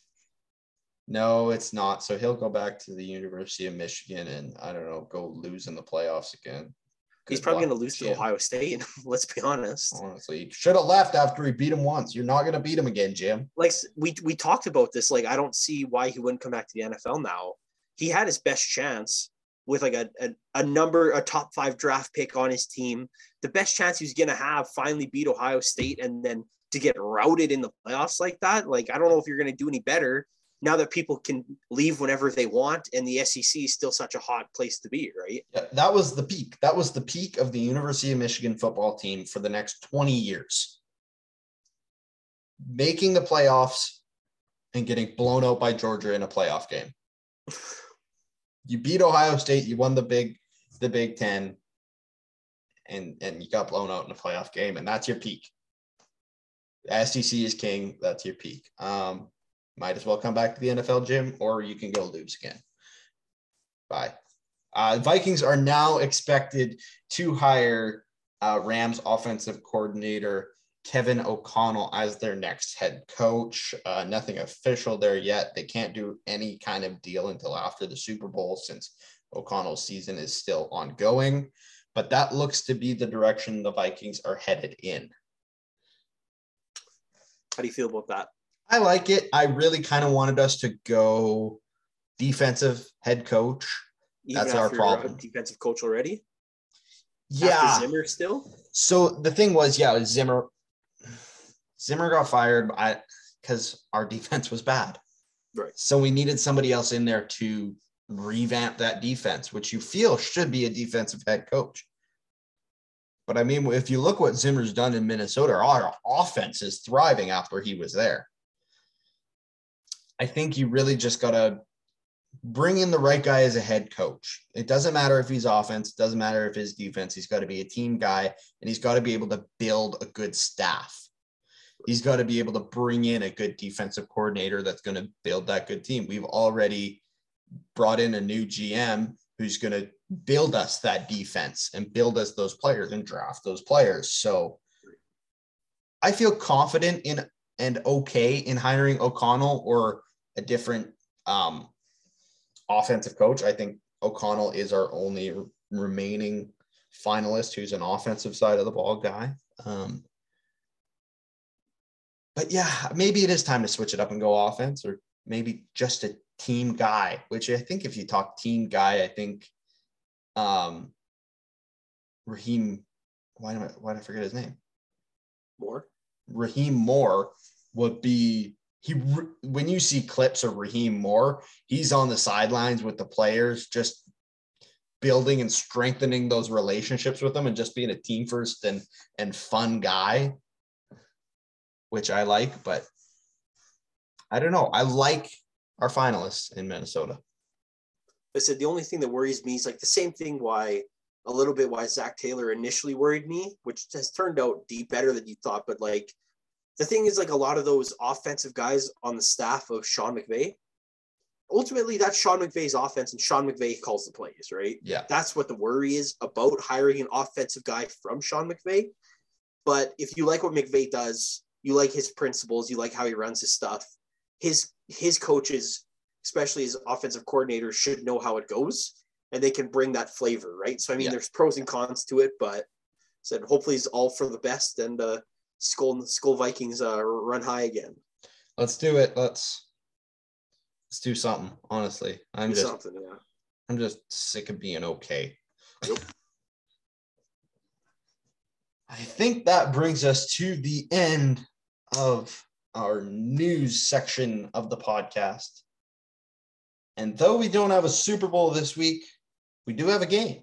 No, it's not. So he'll go back to the University of Michigan and I don't know, go lose in the playoffs again. He's probably going to lose to Ohio State. Let's be honest. Honestly, he should have left after he beat him once. You're not going to beat him again, Jim. Like we we talked about this. Like I don't see why he wouldn't come back to the NFL now. He had his best chance with like a, a, a number a top five draft pick on his team. The best chance he was going to have finally beat Ohio State and then to get routed in the playoffs like that. Like I don't know if you're going to do any better now that people can leave whenever they want and the SEC is still such a hot place to be, right? Yeah, that was the peak. That was the peak of the University of Michigan football team for the next 20 years. Making the playoffs and getting blown out by Georgia in a playoff game. You beat Ohio State, you won the big the Big 10 and and you got blown out in a playoff game and that's your peak. SEC is king, that's your peak. Um might as well come back to the NFL Jim or you can go lose again. Bye. Uh, Vikings are now expected to hire uh, Rams offensive coordinator Kevin O'Connell as their next head coach. Uh, nothing official there yet. They can't do any kind of deal until after the Super Bowl since O'Connell's season is still ongoing. But that looks to be the direction the Vikings are headed in. How do you feel about that? I like it. I really kind of wanted us to go defensive head coach. Even That's our a uh, problem. Defensive coach already. Yeah. After Zimmer still. So the thing was, yeah, Zimmer. Zimmer got fired because our defense was bad. Right. So we needed somebody else in there to revamp that defense, which you feel should be a defensive head coach. But I mean, if you look what Zimmer's done in Minnesota, our offense is thriving after he was there. I think you really just got to bring in the right guy as a head coach. It doesn't matter if he's offense, it doesn't matter if his defense. He's got to be a team guy and he's got to be able to build a good staff. He's got to be able to bring in a good defensive coordinator that's going to build that good team. We've already brought in a new GM who's going to build us that defense and build us those players and draft those players. So I feel confident in and okay in hiring O'Connell or a different um, offensive coach. I think O'Connell is our only r- remaining finalist who's an offensive side of the ball guy. Um, but yeah, maybe it is time to switch it up and go offense, or maybe just a team guy. Which I think if you talk team guy, I think um, Raheem. Why do I why did I forget his name? More. Raheem Moore would be he when you see clips of Raheem Moore, he's on the sidelines with the players, just building and strengthening those relationships with them and just being a team first and and fun guy, which I like, but I don't know. I like our finalists in Minnesota. I said the only thing that worries me is like the same thing why a little bit why Zac Taylor initially worried me, which has turned out deep better than you thought. But like the thing is like a lot of those offensive guys on the staff of Sean McVay, ultimately that's Sean McVay's offense and Sean McVay calls the plays, right? Yeah. That's what the worry is about hiring an offensive guy from Sean McVay. But if you like what McVay does, you like his principles, you like how he runs his stuff, his his coaches, especially his offensive coordinators, should know how it goes and they can bring that flavor, right? So I mean, Yeah. there's pros and cons to it, but said hopefully it's all for the best and uh, Skol Skol Vikings uh, run high again. Let's do it. Let's let's do something. Honestly, I'm Do just something, yeah. I'm just sick of being okay. Yep. I think that brings us to the end of our news section of the podcast. And though we don't have a Super Bowl this week, we do have a game.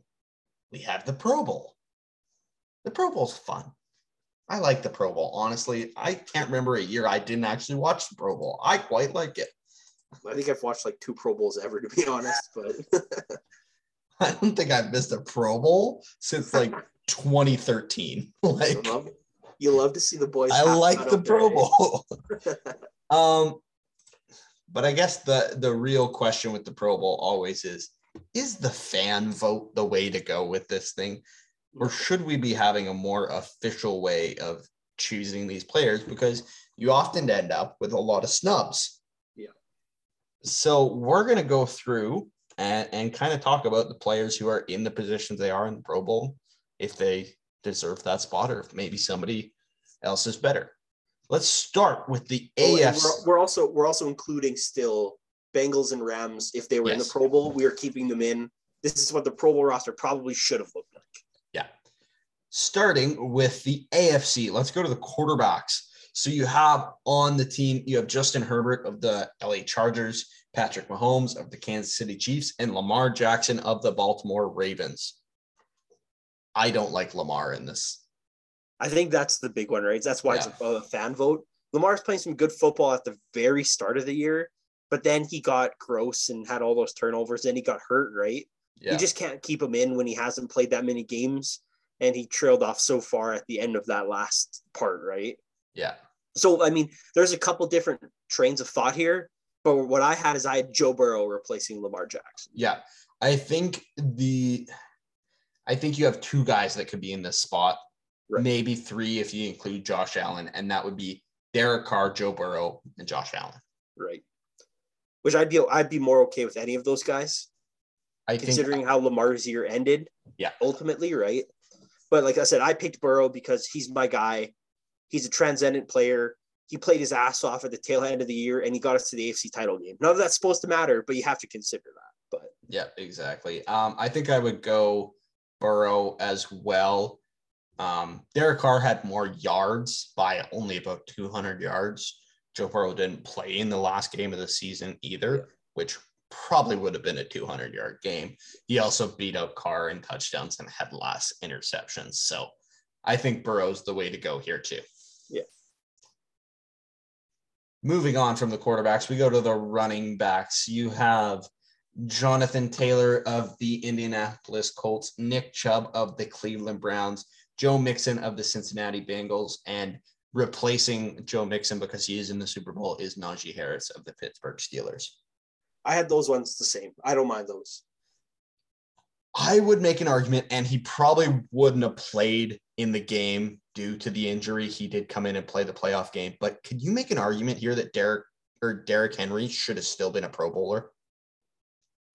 We have the Pro Bowl. The Pro Bowl's fun. I like the Pro Bowl. Honestly, I can't remember a year I didn't actually watch the Pro Bowl. I quite like it. I think I've watched like two Pro Bowls ever, to be honest. But I don't think I've missed a Pro Bowl since like 2013. Like you love, you love to see the boys. I like the Pro eh? Bowl. um, but I guess the the real question with the Pro Bowl always is: Is the fan vote the way to go with this thing, or should we be having a more official way of choosing these players? Because you often end up with a lot of snubs. Yeah. So we're gonna go through and, and kind of talk about the players who are in the positions they are in the Pro Bowl, if they deserve that spot, or if maybe somebody else is better. Let's start with the Oh, AFC. we're, we're also we're also including still Bengals and Rams if they were in the Pro Bowl. We are keeping them in. This is what the Pro Bowl roster probably should have looked like. Yeah. Starting with the AFC, let's go to the quarterbacks. So you have on the team, you have Justin Herbert of the LA Chargers, Patrick Mahomes of the Kansas City Chiefs, and Lamar Jackson of the Baltimore Ravens. I don't like Lamar in this. I think that's the big one, right? That's why Yeah. it's a, a fan vote. Lamar's playing some good football at the very start of the year, but then he got gross and had all those turnovers. Then he got hurt, right? Yeah. You just can't keep him in when he hasn't played that many games, and he trailed off so far at the end of that last part, right? yeah. So I mean, there's a couple different trains of thought here, but what I had is I had Joe Burrow replacing Lamar Jackson. Yeah. I think the I think you have two guys that could be in this spot. Right. Maybe three if you include Josh Allen, and that would be Derek Carr, Joe Burrow, and Josh Allen. right? Which I'd be I'd be more okay with any of those guys, I think considering how Lamar's year ended. Yeah. ultimately, right? But like I said, I picked Burrow because he's my guy. He's a transcendent player. He played his ass off at the tail end of the year, and he got us to the AFC title game. None of that's supposed to matter, but you have to consider that. But Yeah, exactly. Um, I think I would go Burrow as well. Um, Derek Carr had more yards by only about 200 yards. Joe Burrow didn't play in the last game of the season either, which probably would have been a 200 yard game. He also beat out Carr in touchdowns and had less interceptions. So I think Burrow's the way to go here too. Yeah. Moving on from the quarterbacks, we go to the running backs. You have Jonathan Taylor of the Indianapolis Colts, Nick Chubb of the Cleveland Browns, Joe Mixon of the Cincinnati Bengals, and replacing Joe Mixon because he is in the Super Bowl is Najee Harris of the Pittsburgh Steelers. I had those ones the same. I don't mind those. I would make an argument, and he probably wouldn't have played in the game due to the injury. He did come in and play the playoff game, but could you make an argument here that Derrick or Derrick Henry should have still been a Pro Bowler?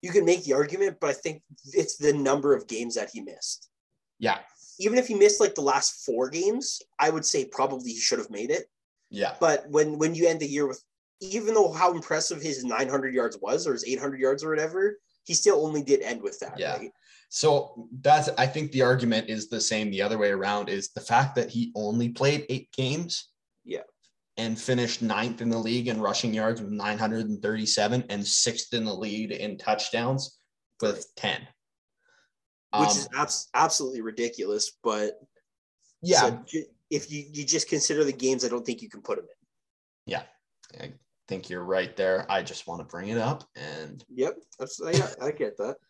You can make the argument, but I think it's the number of games that he missed. Yeah, Even if he missed like the last four games, I would say probably he should have made it. yeah, But when when you end the year with, even though how impressive his 900 yards was or his 800 yards or whatever, he still only did end with that. Yeah. Right? So that's I think the argument is the same the other way around is the fact that he only played eight games. Yeah. And finished ninth in the league in rushing yards with 937 and sixth in the lead in touchdowns with 10. Which Um, is abs- absolutely ridiculous. But yeah, so ju- if you, you just consider the games, I don't think you can put them in. yeah. I think you're right there. I just want to bring it up and Yep. That's, yeah, I get that.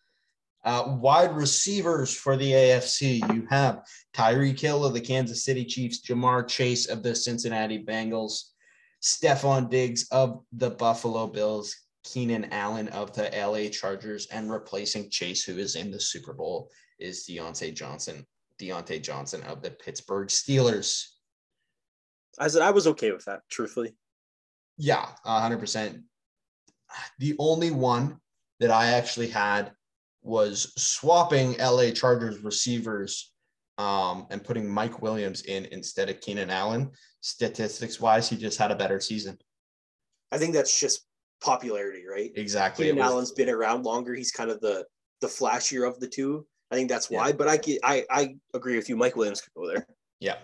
Uh, wide receivers for the AFC, you have Tyreek Hill of the Kansas City Chiefs, Ja'Marr Chase of the Cincinnati Bengals, Stefon Diggs of the Buffalo Bills, Keenan Allen of the LA Chargers, and replacing Chase, who is in the Super Bowl, is Diontae Johnson, Diontae Johnson of the Pittsburgh Steelers. I said I was okay with that, truthfully. Yeah, hundred percent. The only one that I actually had was swapping LA Chargers receivers um, and putting Mike Williams in instead of Keenan Allen. Statistics wise, he just had a better season. I think that's just popularity, right? Exactly. Keenan Allen's been around longer. He's kind of the the flashier of the two. I think that's Yeah. why. But I, I I agree with you. Mike Williams could go there. Yeah.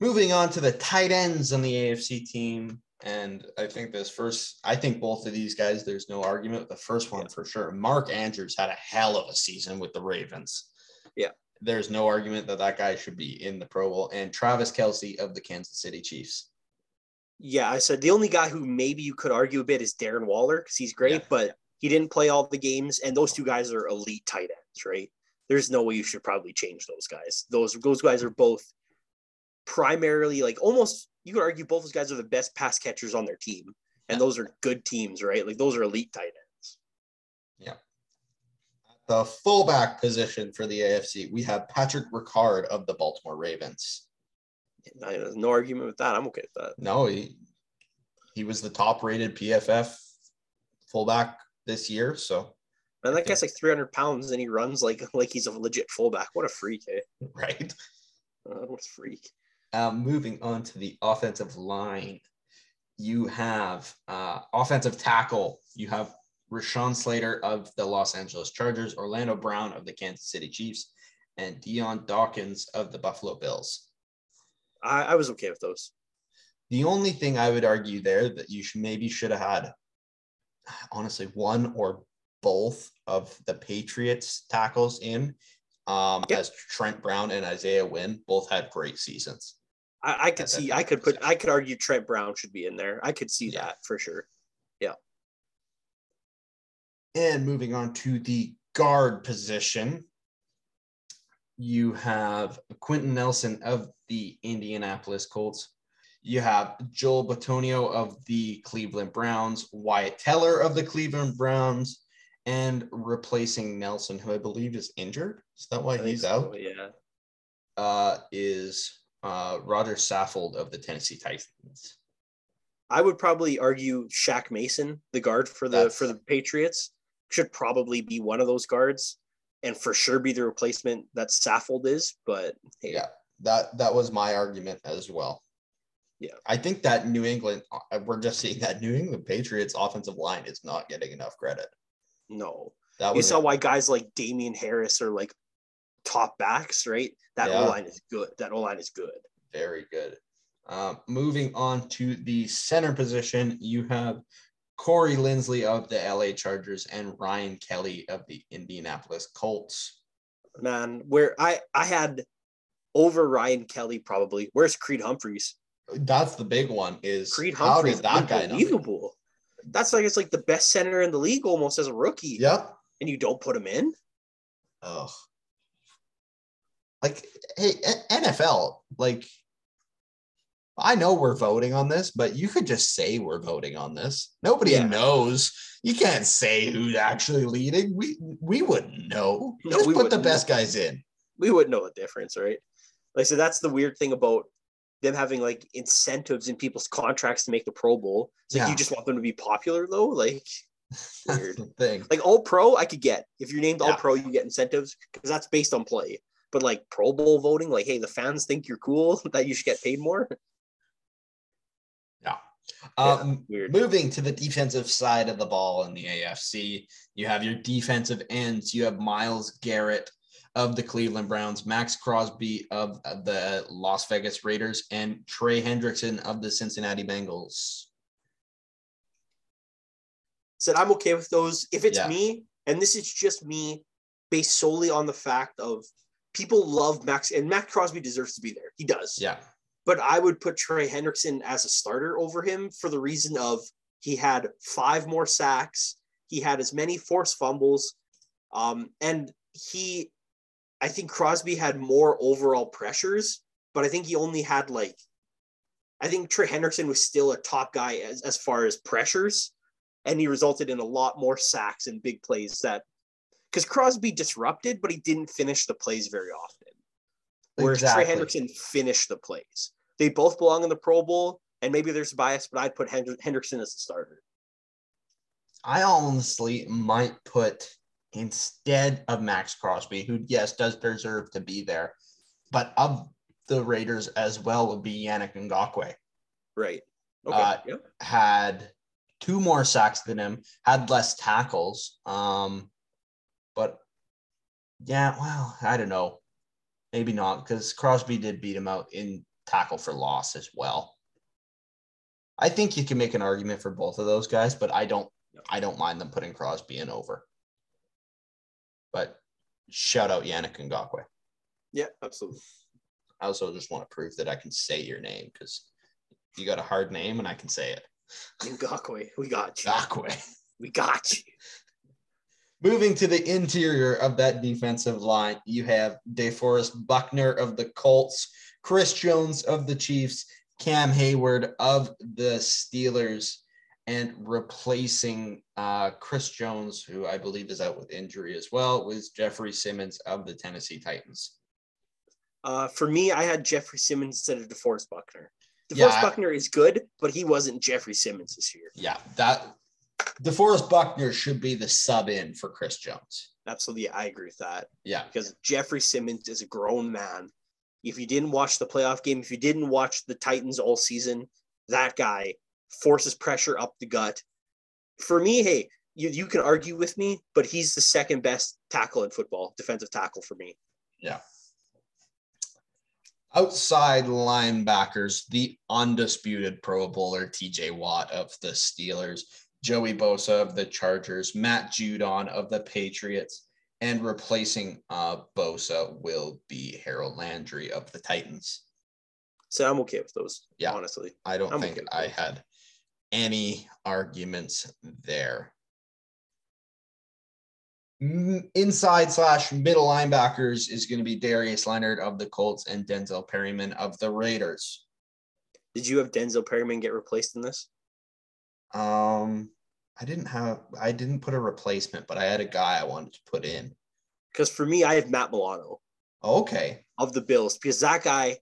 Moving on to the tight ends on the AFC team. And I think this first, I think both of these guys, there's no argument. The first one for sure. Mark Andrews had a hell of a season with the Ravens. Yeah. There's no argument that that guy should be in the Pro Bowl. And Travis Kelce of the Kansas City Chiefs. Yeah, I said the only guy who maybe you could argue a bit is Darren Waller because he's great, Yeah. but he didn't play all the games, and those two guys are elite tight ends, right? There's no way you should probably change those guys. Those those guys are both primarily like almost you could argue both those guys are the best pass catchers on their team, and Yeah. those are good teams, right? Like those are elite tight ends. Yeah. The fullback position for the AFC, we have Patrick Ricard of the Baltimore Ravens. I, there's no argument with that. I'm okay with that. No, he he was the top rated PFF fullback this year. So And that guy's like 300 pounds, and he runs like like he's a legit fullback. What a freak, eh? right. Uh, what a freak. Um, moving on to the offensive line, you have uh, offensive tackle. You have Rashawn Slater of the Los Angeles Chargers, Orlando Brown of the Kansas City Chiefs, and Dion Dawkins of the Buffalo Bills. I, I was okay with those. The only thing I would argue there that you should maybe should have had, honestly, one or both of the Patriots tackles in, um, Yep. as Trent Brown and Isaiah Wynn both had great seasons. I, I could see. I could put. I could argue Trent Brown should be in there. I could see Yeah. that for sure. Yeah. And moving on to the guard position, you have Quenton Nelson of the Indianapolis Colts. You have Joel Bitonio of the Cleveland Browns, Wyatt Teller of the Cleveland Browns, and replacing Nelson, who I believe is injured. Is that why he's so, out? Yeah. Uh, is uh, Rodger Saffold of the Tennessee Titans. I would probably argue Shaq Mason, the guard for the That's- for the Patriots, should probably be one of those guards, and for sure be the replacement that Saffold is. But hey, Yeah, that that was my argument as well. Yeah. I think that New England, uh, we're just seeing that New England Patriots offensive line is not getting enough credit. no, That you saw why guys like Damien Harris are like top backs, right? That Yeah. O line is good. That O line is good. very good. Um, moving on to the center position, you have Corey Linsley of the LA Chargers and Ryan Kelly of the Indianapolis Colts. Man, where I I had over Ryan Kelly probably. Where's Creed Humphreys? That's the big one. Is Creed how Humphreys, that guy unbelievable. That's like it's like the best center in the league almost as a rookie, Yep. and you don't put him in. Ugh. Like, hey, NFL, like, I know we're voting on this, but you could just say we're voting on this. Nobody Yeah. knows. You can't say who's actually leading. We we wouldn't know. No, just put the wouldn't best guys in. we wouldn't know the difference, right? Like, so that's the weird thing about them having like incentives in people's contracts to make the Pro Bowl. It's like Yeah. you just want them to be popular, though. Like, Weird. thing. like All Pro, I could get if you're named All Pro, you get incentives because that's based on play. But like Pro Bowl voting, like, hey, the fans think you're cool that you should get paid more. Yeah. Um, Weird. moving to the defensive side of the ball in the AFC, you have your defensive ends. You have Myles Garrett of the Cleveland Browns, Maxx Crosby of the Las Vegas Raiders, and Trey Hendrickson of the Cincinnati Bengals. said I'm okay with those. If it's Yeah. me, and this is just me based solely on the fact of people love Max and Maxx Crosby deserves to be there. He does. Yeah, But I would put Trey Hendrickson as a starter over him for the reason of he had five more sacks, he had as many forced fumbles, um, and he I think Crosby had more overall pressures, but I think he only had like I think Trey Hendrickson was still a top guy as, as far as pressures, and he resulted in a lot more sacks and big plays that because Crosby disrupted, but he didn't finish the plays very often. Whereas exactly. Trey Hendrickson finished the plays. They both belong in the Pro Bowl, and maybe there's bias, but I'd put Hendrickson as the starter. I honestly might put instead of Maxx Crosby, who yes does deserve to be there, but of the Raiders as well would be Yannick Ngakoue. Right. Okay. Uh, yeah. had two more sacks than him, had less tackles. Um, but yeah, well, I don't know. Maybe not because Crosby did beat him out in tackle for loss as well. I think you can make an argument for both of those guys, but I don't I don't mind them putting Crosby in over. But shout out Yannick Ngakoue. Yeah, absolutely. I also just want to prove that I can say your name because you got a hard name and I can say it. Ngakoue, we got you. Ngakoue. We got you. Moving to the interior of that defensive line, you have DeForest Buckner of the Colts, Chris Jones of the Chiefs, Cam Heyward of the Steelers, and replacing uh, Chris Jones, who I believe is out with injury as well, was Jeffrey Simmons of the Tennessee Titans. Uh, for me, I had Jeffrey Simmons instead of DeForest Buckner. DeForest Yeah, Buckner is good, but he wasn't Jeffrey Simmons this year. Yeah, that DeForest Buckner should be the sub in for Chris Jones. Absolutely, I agree with that. Yeah, because Jeffrey Simmons is a grown man. If you didn't watch the playoff game, if you didn't watch the Titans all season, that guy forces pressure up the gut. For me, hey, you, you can argue with me, but he's the second best tackle in football, defensive tackle for me. yeah. Outside linebackers, the undisputed Pro Bowler TJ Watt of the Steelers, Joey Bosa of the Chargers, Matt Judon of the Patriots, and replacing uh, Bosa will be Harold Landry of the Titans. So I'm okay with those. Yeah. honestly. I don't I'm think okay I had any arguments there. Inside slash middle linebackers is going to be Darius Leonard of the Colts and Denzel Perryman of the Raiders. Did you have Denzel Perryman get replaced in this? Um, I didn't have, I didn't put a replacement, but I had a guy I wanted to put in. Because for me, I have Matt Milano Okay. of the Bills because that guy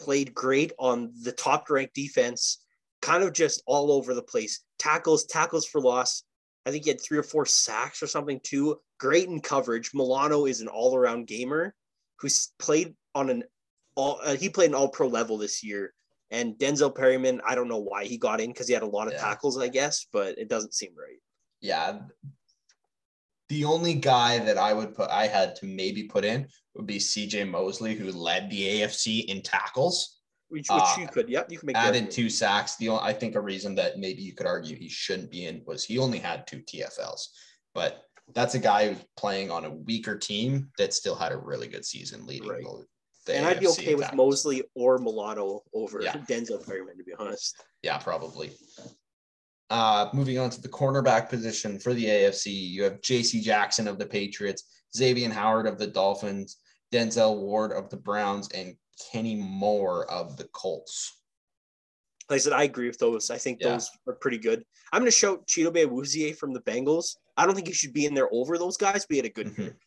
played great on the top ranked defense, kind of just all over the place. Tackles, tackles for loss. I think he had three or four sacks or something too. Great in coverage. Milano is an all around gamer who's played on an all, uh, he played an all pro level this year. And Denzel Perryman, I don't know why he got in because he had a lot of Yeah. tackles, I guess, but it doesn't seem right. Yeah. The only guy that I would put, I had to maybe put in would be CJ Mosley, who led the AFC in tackles. Which, which Uh, you could, yep, you can make added two sacks. The only, I think a reason that maybe you could argue he shouldn't be in was he only had two TFLs, but that's a guy who's playing on a weaker team that still had a really good season leading. Right. the- the and I'd be okay with. Mosley or Milano over Yeah. Denzel Perryman, to be honest. Yeah, probably. Uh, moving on to the cornerback position for the AFC, you have J.C. Jackson of the Patriots, Xavien Howard of the Dolphins, Denzel Ward of the Browns, and Kenny Moore of the Colts. Like I said, I agree with those. I think Yeah. those are pretty good. I'm going to shout Chidobe Awuzie from the Bengals. I don't think he should be in there over those guys, but he had a good Mhm. year.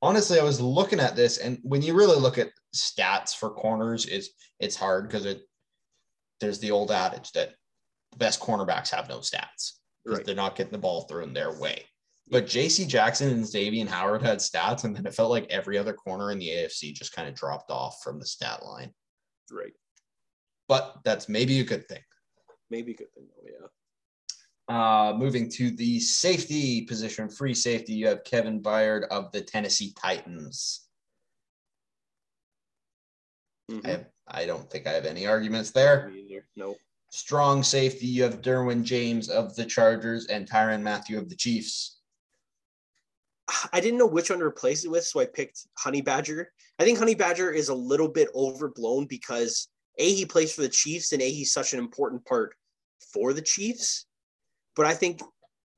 honestly, I was looking at this, and when you really look at stats for corners, is it's hard because it there's the old adage that the best cornerbacks have no stats because Right. they're not getting the ball thrown their way. But J.C. Jackson and Xavien and Howard had stats, and then it felt like every other corner in the AFC just kind of dropped off from the stat line. Right. But that's maybe a good thing. Maybe a good thing, though. Yeah. Uh, moving to the safety position, free safety, you have Kevin Byard of the Tennessee Titans. Mhm. I, have, I don't think I have any arguments there. Me either. No. Strong safety, you have Derwin James of the Chargers and Tyrann Mathieu of the Chiefs. I didn't know which one to replace it with, so I picked Honey Badger. I think Honey Badger is a little bit overblown because A, he plays for the Chiefs, and A, he's such an important part for the Chiefs. But I think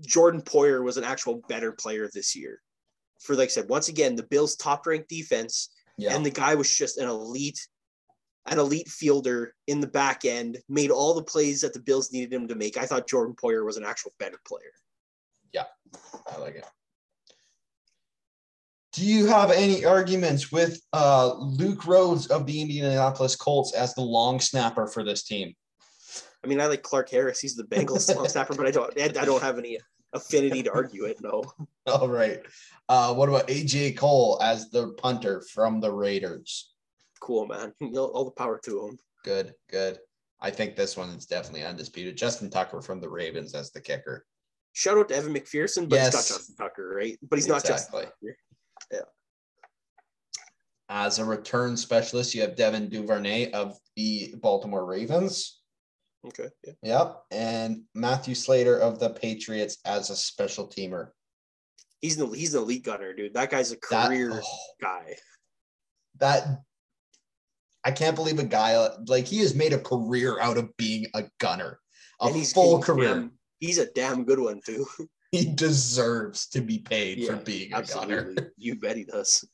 Jordan Poyer was an actual better player this year. For like I said, once again, the Bills' top ranked defense, Yeah. and the guy was just an elite, an elite fielder in the back end, made all the plays that the Bills needed him to make. I thought Jordan Poyer was an actual better player. Yeah, I like it. Do you have any arguments with uh, Luke Rhodes of the Indianapolis Colts as the long snapper for this team? I mean, I like Clark Harris. He's the Bengals long snapper, but I don't. I don't have any affinity to argue it. No. All right. Uh, what about AJ Cole as the punter from the Raiders? Cool, man. All the power to him. Good, good. I think this one is definitely undisputed. Justin Tucker from the Ravens as the kicker. Shout out to Evan McPherson, but he's not Yes. Justin Tucker, right? But he's not Exactly. Justin Tucker. As a return specialist, you have Devin Duvernay of the Baltimore Ravens. Okay. Yeah. Yep. And Matthew Slater of the Patriots as a special teamer. He's an he's an elite gunner, dude. That guy's a That, career oh, guy. that I can't believe a guy like he has made a career out of being a gunner, a full career. Damn, he's a damn good one too. He deserves to be paid for Yeah, being a gunner. You bet he does.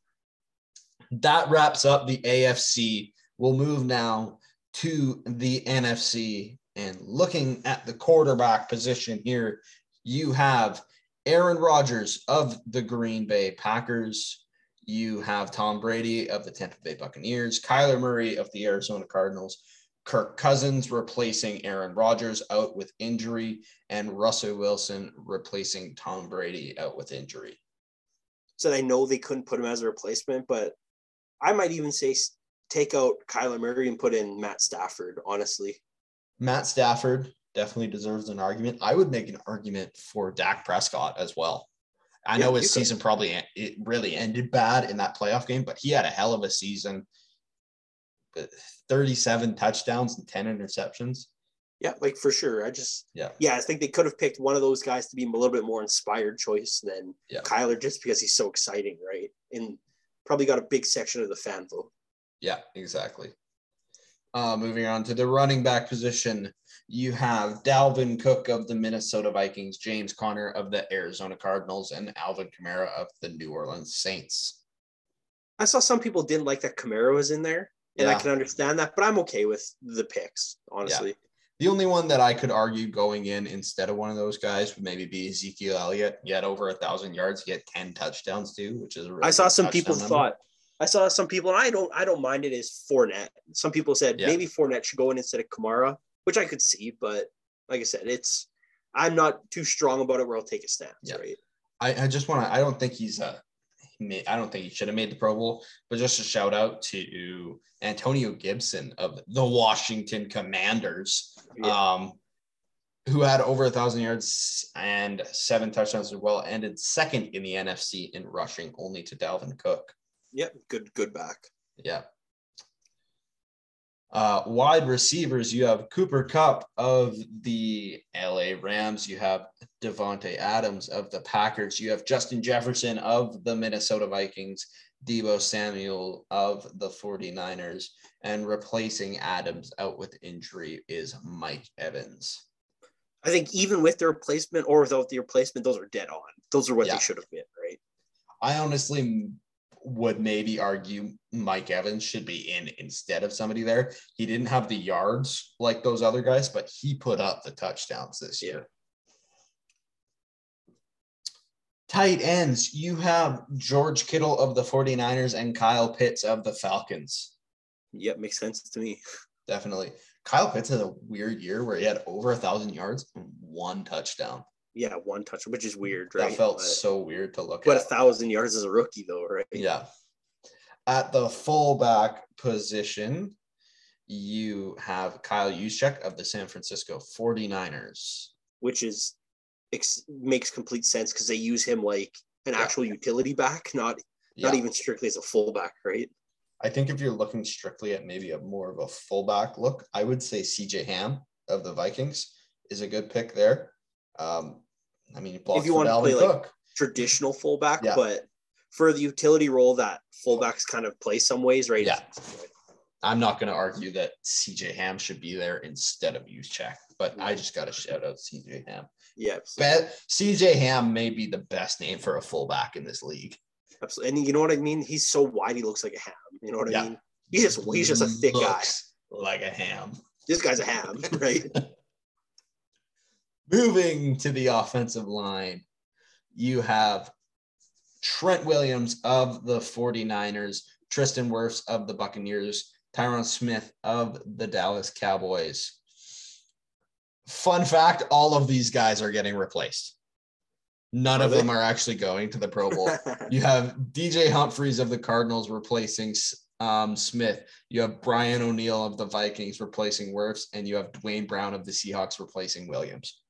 that wraps up the AFC. We'll move now to the NFC. And looking at the quarterback position here, you have Aaron Rodgers of the Green Bay Packers. You have Tom Brady of the Tampa Bay Buccaneers, Kyler Murray of the Arizona Cardinals, Kirk Cousins replacing Aaron Rodgers out with injury, and Russell Wilson replacing Tom Brady out with injury. So I know they couldn't put him as a replacement, but I might even say take out Kyler Murray and put in Matt Stafford. Honestly, Matt Stafford definitely deserves an argument. I would make an argument for Dak Prescott as well. I know his you could. season probably it really ended bad in that playoff game, but he had a hell of a season. 37 touchdowns and 10 interceptions. Yeah, like for sure. I just Yeah. yeah, I think they could have picked one of those guys to be a little bit more inspired choice than Yeah. Kyler just because he's so exciting, right? And probably got a big section of the fan vote. Yeah, exactly. Uh, moving on to the running back position, you have Dalvin Cook of the Minnesota Vikings, James Conner of the Arizona Cardinals, and Alvin Kamara of the New Orleans Saints. I saw some people didn't like that Kamara was in there, and I can understand that, but I'm okay with the picks, honestly. Yeah. The only one that I could argue going in instead of one of those guys would maybe be Ezekiel Elliott. He had over a thousand yards. He had 10 touchdowns too, which is a really I saw some people number. thought I saw some people, and I don't I don't mind it as Fournette. Some people said Yeah. maybe Fournette should go in instead of Kamara, which I could see, but like I said, it's I'm not too strong about it where I'll take a stance, Yeah. right? I, I just want to. I don't think he's a. made- I don't think he should have made the Pro Bowl, but just a shout out to Antonio Gibson of the Washington Commanders, Yeah. um, who had over a thousand yards and seven touchdowns as well, ended second in the NFC in rushing, only to Dalvin Cook. Yep, good good back. Yeah. Uh, wide receivers, you have Cooper Kupp of the LA Rams. You have Davante Adams of the Packers. You have Justin Jefferson of the Minnesota Vikings, Deebo Samuel of the 49ers, and replacing Adams out with injury is Mike Evans. I think even with the replacement or without the replacement, those are dead on. Those are what Yeah. they should have been, right? I honestly would maybe argue Mike Evans should be in instead of somebody there. He didn't have the yards like those other guys, but he put up the touchdowns this year. Tight ends, you have George Kittle of the 49ers and Kyle Pitts of the Falcons. Yep, makes sense to me. Definitely. Kyle Pitts had a weird year where he had over a thousand yards and one touchdown. Yeah, one touch, which is weird, right? That felt but, so weird to look but a thousand yards as a rookie, though, right? Yeah. At the fullback position, you have Kyle Juszczyk of the San Francisco 49ers. Which is ex- makes complete sense because they use him like an Yeah. actual utility back, not Yeah. not even strictly as a fullback, right? I think if you're looking strictly at maybe a more of a fullback look, I would say CJ Ham of the Vikings is a good pick there. Um, I mean, if you wanna Dalvin play, like, Traditional fullback, Yeah. but for the utility role that fullbacks kind of play some ways, right? Yeah. I'm not going to argue that CJ Ham should be there instead of Juszczyk, but I just got to shout out CJ Ham. Yeah. Bet CJ Ham may be the best name for a fullback in this league. Absolutely. And you know what I mean? He's so wide, he looks like a ham. You know what Yeah. I mean? He's just he's just a thick guy. Like a ham. This guy's a ham, right? Moving to the offensive line, you have Trent Williams of the 49ers, Tristan Wirfs of the Buccaneers, Tyron Smith of the Dallas Cowboys. Fun fact all of these guys are getting replaced. None of them are actually going to the Pro Bowl. You have DJ Humphries of the Cardinals replacing um, Smith. You have Brian O'Neill of the Vikings replacing Wirfs, and you have Duane Brown of the Seahawks replacing Williams.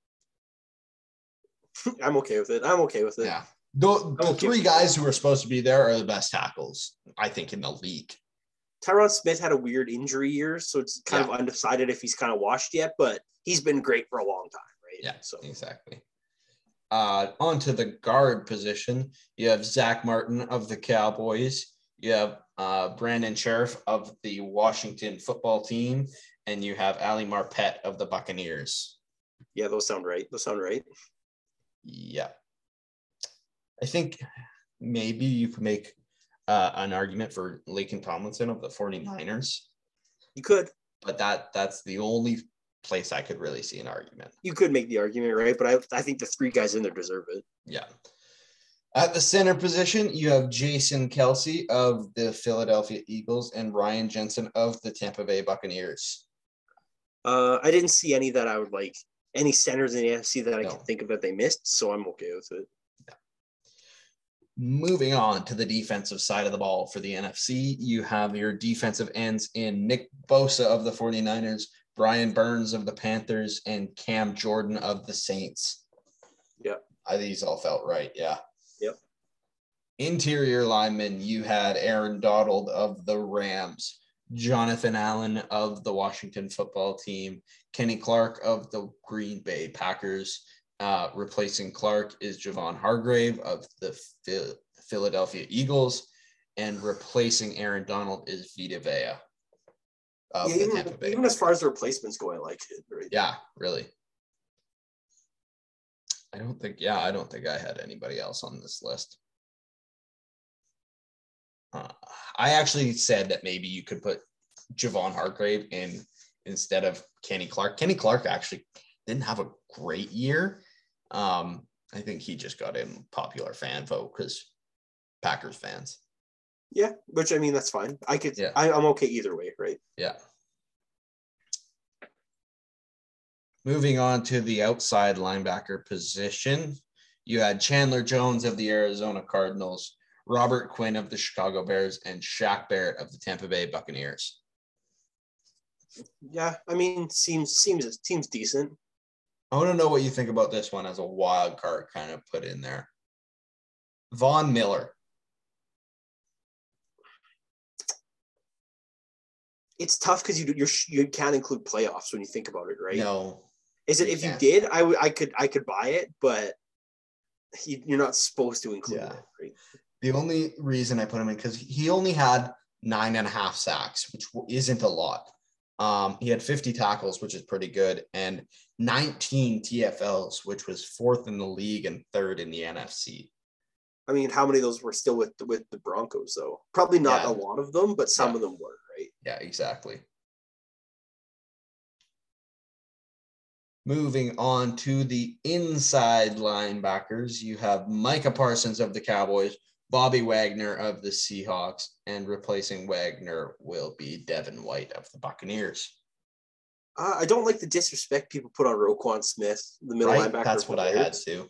I'm okay with it. I'm okay with it. Yeah. The, the three guys who are supposed to be there are the best tackles, I think, in the league. Tyron Smith had a weird injury year, so it's kind of undecided if he's kind of washed yet, but he's been great for a long time, right? Yeah, So exactly. Uh, onto the guard position, you have Zack Martin of the Cowboys. You have uh, Brandon Scherff of the Washington football team, and you have Ali Marpet of the Buccaneers. yeah, those sound right. Those sound right. Yeah. I think maybe you could make uh, an argument for Laken Tomlinson of the 49ers, You could but that that's the only place I could really see an argument. you could make the argument, right? But I I think the three guys in there deserve it. Yeah. At the center position, you have Jason Kelce of the Philadelphia Eagles and Ryan Jensen of the Tampa Bay Buccaneers. Uh, I didn't see any that I would like any centers in the NFC that I No. can think of that they missed, so I'm okay with it. Moving on to the defensive side of the ball for the NFC, you have your defensive ends in Nick Bosa of the 49ers, Brian Burns of the Panthers, and Cam Jordan of the Saints. Yep. I these all felt right. Yeah. Yep. Interior linemen, you had Aaron Donald of the Rams, Jonathan Allen of the Washington football team, Kenny Clark of the Green Bay Packers. Uh, replacing Clark is Javon Hargrave of the Phil- Philadelphia Eagles, and replacing Aaron Donald is Vita Vea of Yeah, even, Tampa Bay. even as far as the replacements go, I like it. Right? Yeah, really. I don't think, yeah, I don't think I had anybody else on this list. Uh, I actually said that maybe you could put Javon Hargrave in instead of Kenny Clark. Kenny Clark actually didn't have a great year. Um, I think he just got in popular fan vote because Packers fans. Yeah, which I mean that's fine. I could. Yeah. I, I'm okay either way, right? Yeah. Moving on to the outside linebacker position, you had Chandler Jones of the Arizona Cardinals, Robert Quinn of the Chicago Bears, and Shaq Barrett of the Tampa Bay Buccaneers. Yeah, I mean seems seems seems decent. I want to know what you think about this one as a wild card kind of put in there. Von Miller. It's tough because you you're, you can't include playoffs when you think about it, right? No, Is it you if you can't. did, I would I could I could buy it, but you, you're not supposed to include Yeah. it, right? The only reason I put him in because he only had nine and a half sacks, which isn't a lot. Um, he had 50 tackles, which is pretty good, and 19 TFLs, which was fourth in the league and third in the NFC. I mean, how many of those were still with with the Broncos though? Probably not Yeah. a lot of them, but some Yeah. of them were, right? Yeah, exactly. Moving on to the inside linebackers, you have Micah Parsons of the Cowboys, Bobby Wagner of the Seahawks, and replacing Wagner will be Devin White of the Buccaneers. Uh, I don't like the disrespect people put on Roquan Smith, the middle Right? linebacker. That's what the I had to.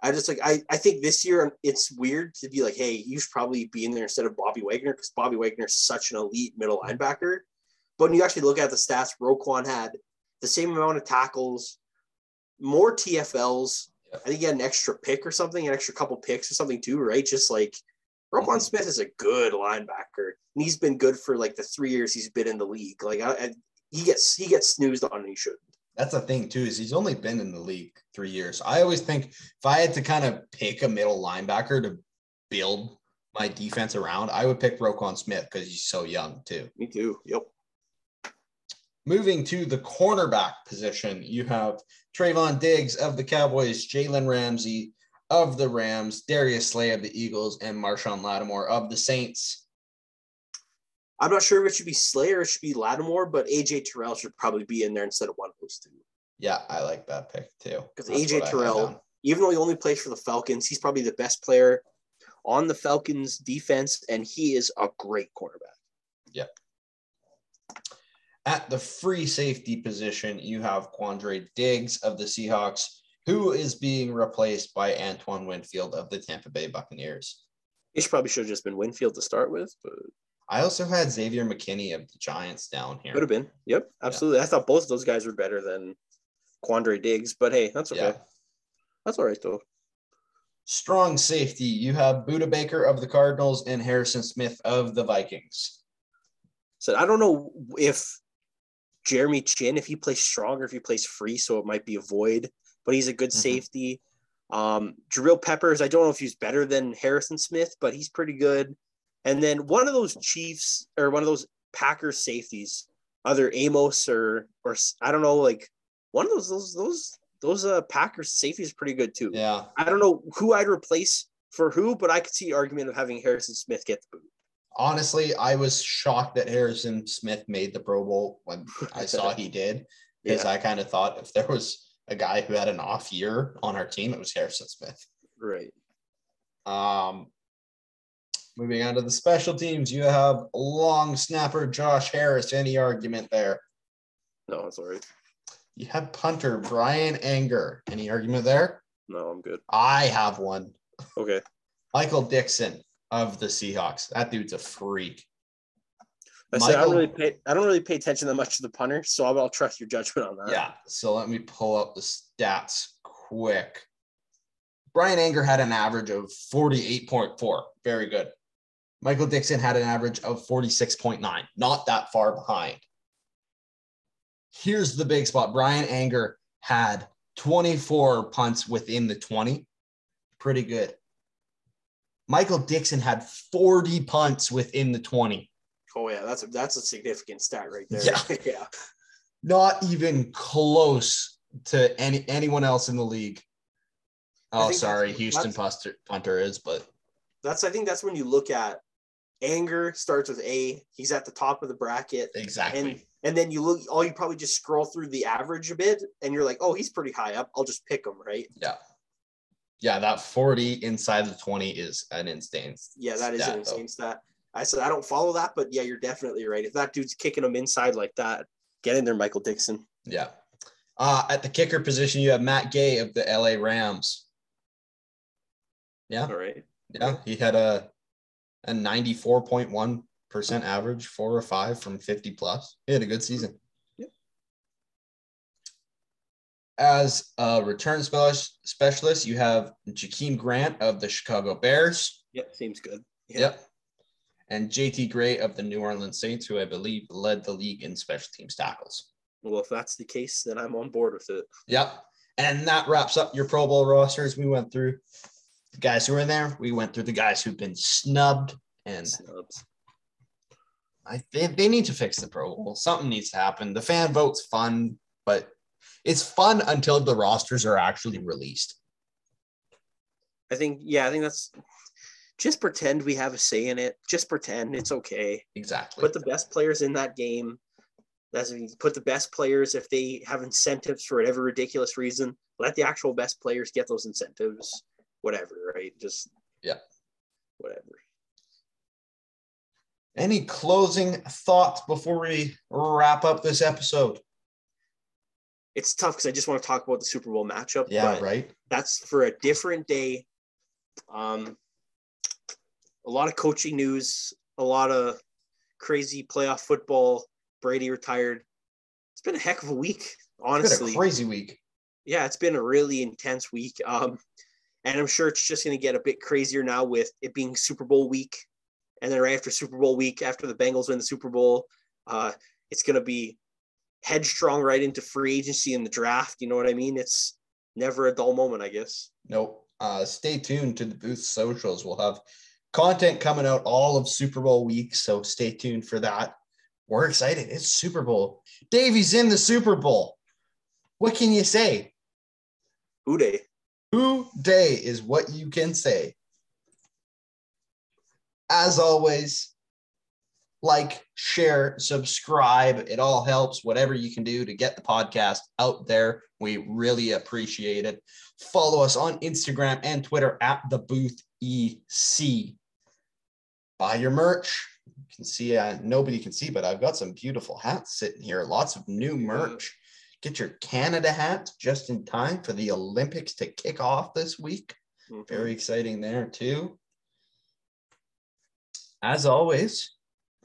I just like I, I think this year it's weird to be like, hey, you should probably be in there instead of Bobby Wagner because Bobby Wagner is such an elite middle linebacker. But when you actually look at the stats, Roquan had the same amount of tackles, more TFLs. I think he had an extra pick or something, an extra couple picks or something too, right? Just like Roquan Mhm. Smith is a good linebacker, and he's been good for like the three years he's been in the league. Like I, I, he gets he gets snoozed on, and he shouldn't. That's the thing too, is he's only been in the league three years. I always think if I had to kind of pick a middle linebacker to build my defense around, I would pick Roquan Smith because he's so young too. Me too. Yep. Moving to the cornerback position, you have Trevon Diggs of the Cowboys, Jalen Ramsey of the Rams, Darius Slay of the Eagles, and Marshon Lattimore of the Saints. I'm not sure if it should be Slayer, or it should be Lattimore, but AJ Terrell should probably be in there instead of one of those two. Yeah, I like that pick too. Because AJ what I had Terrell, even though he only plays for the Falcons, he's probably the best player on the Falcons defense, and he is a great cornerback. At the free safety position, you have Quandre Diggs of the Seahawks, who is being replaced by Antoine Winfield of the Tampa Bay Buccaneers. He probably should have just been Winfield to start with, but I also had Xavier McKinney of the Giants down here. could have been. Yep, absolutely. I thought both of those guys were better than Quandre Diggs, but hey, that's okay. Yeah. That's all right though. Strong safety, you have Budda Baker of the Cardinals and Harrison Smith of the Vikings. So I don't know if Jeremy Chinn, if he plays strong or if he plays free, so it might be a void, but he's a good Mhm. safety. Um, Jabril Peppers, I don't know if he's better than Harrison Smith, but he's pretty good. And then one of those Chiefs or one of those Packers safeties, either Amos or or I don't know, like one of those those those those uh Packers safeties is pretty good too. Yeah, I don't know who I'd replace for who, but I could see argument of having Harrison Smith get the boot. Honestly, I was shocked that Harrison Smith made the Pro Bowl when I saw he did, because Yeah. I kind of thought if there was a guy who had an off year on our team, it was Harrison Smith. Right. Um, moving on to the special teams, you have long snapper Josh Harris. Any argument there? No, it's all right. You have punter Bryan Anger. Any argument there? No, I'm good. I have one. Okay. Michael Dickson of the Seahawks. That dude's a freak. I said I don't really pay. I don't really pay attention that much to the punter, so I'll, I'll trust your judgment on that. Yeah. So let me pull up the stats quick. Bryan Anger had an average of 48.4. Very good. Michael Dickson had an average of 46.9, not that far behind. Here's the big spot. Bryan Anger had 24 punts within the 20. Pretty good. Michael Dickson had 40 punts within the 20. Oh yeah, that's a that's a significant stat right there. Yeah. yeah. Not even close to any anyone else in the league. Oh, sorry, Houston punter, punter is, but That's I think that's when you look at anger starts with A. He's at the top of the bracket. exactly. And and then you look all you probably just scroll through the average a bit and you're like, oh, he's pretty high up. I'll just pick him, right? yeah. Yeah, that 40 inside the 20 is an insane. Yeah, that is stat, an though. insane stat. I said I don't follow that, but yeah, you're definitely right. If that dude's kicking them inside like that, get in there, Michael Dickson. Yeah. Uh, at the kicker position, you have Matt Gay of the LA Rams. Yeah. All right. Yeah. He had a, a 94.1% average, four or five from 50 plus. He had a good season. Yep. As a return specialist, specialist, you have Jakeem Grant of the Chicago Bears. Yep, seems good. Yeah. Yep. And JT Gray of the New Orleans Saints, who I believe led the league in special teams tackles. Well, if that's the case, then I'm on board with it. Yep. And that wraps up your Pro Bowl rosters. We went through the guys who were in there. We went through the guys who've been snubbed. And Snubs. I they, they need to fix the Pro Bowl. Something needs to happen. The fan vote's fun, but it's fun until the rosters are actually released. I think, yeah, I think that's just pretend we have a say in it. Just pretend it's okay. Exactly. Put the best players in that game. That's put the best players if they have incentives for whatever ridiculous reason. Let the actual best players get those incentives. Whatever, right? Just Yeah. whatever. Any closing thoughts before we wrap up this episode? It's tough because I just want to talk about the Super Bowl matchup. Yeah, right. that's for a different day. Um, a lot of coaching news, a lot of crazy playoff football. Brady retired. It's been a heck of a week, It's honestly. been a crazy week. yeah, it's been a really intense week. Um, and I'm sure it's just going to get a bit crazier now with it being Super Bowl week, and then right after Super Bowl week, after the Bengals win the Super Bowl, uh, it's going to be headstrong right into free agency and the draft. You know what I mean? It's never a dull moment, I guess. Nope. Uh, stay tuned to the booth socials. We'll have content coming out all of Super Bowl week, so stay tuned for that. We're excited. It's Super Bowl. Davey's in the Super Bowl. What can you say? Who Dey? Who Dey is what you can say. As always, like, share, subscribe. It all helps. Whatever you can do to get the podcast out there, we really appreciate it. Follow us on Instagram and Twitter at the Booth EC. Buy your merch. You can see, uh, nobody can see, but I've got some beautiful hats sitting here. Lots of new merch. Get your Canada hat just in time for the Olympics to kick off this week. Mhm. Very exciting there, too. As always,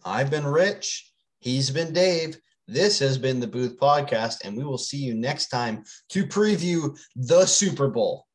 I've been Rich. He's been Dave. This has been the Booth Podcast, and we will see you next time to preview the Super Bowl.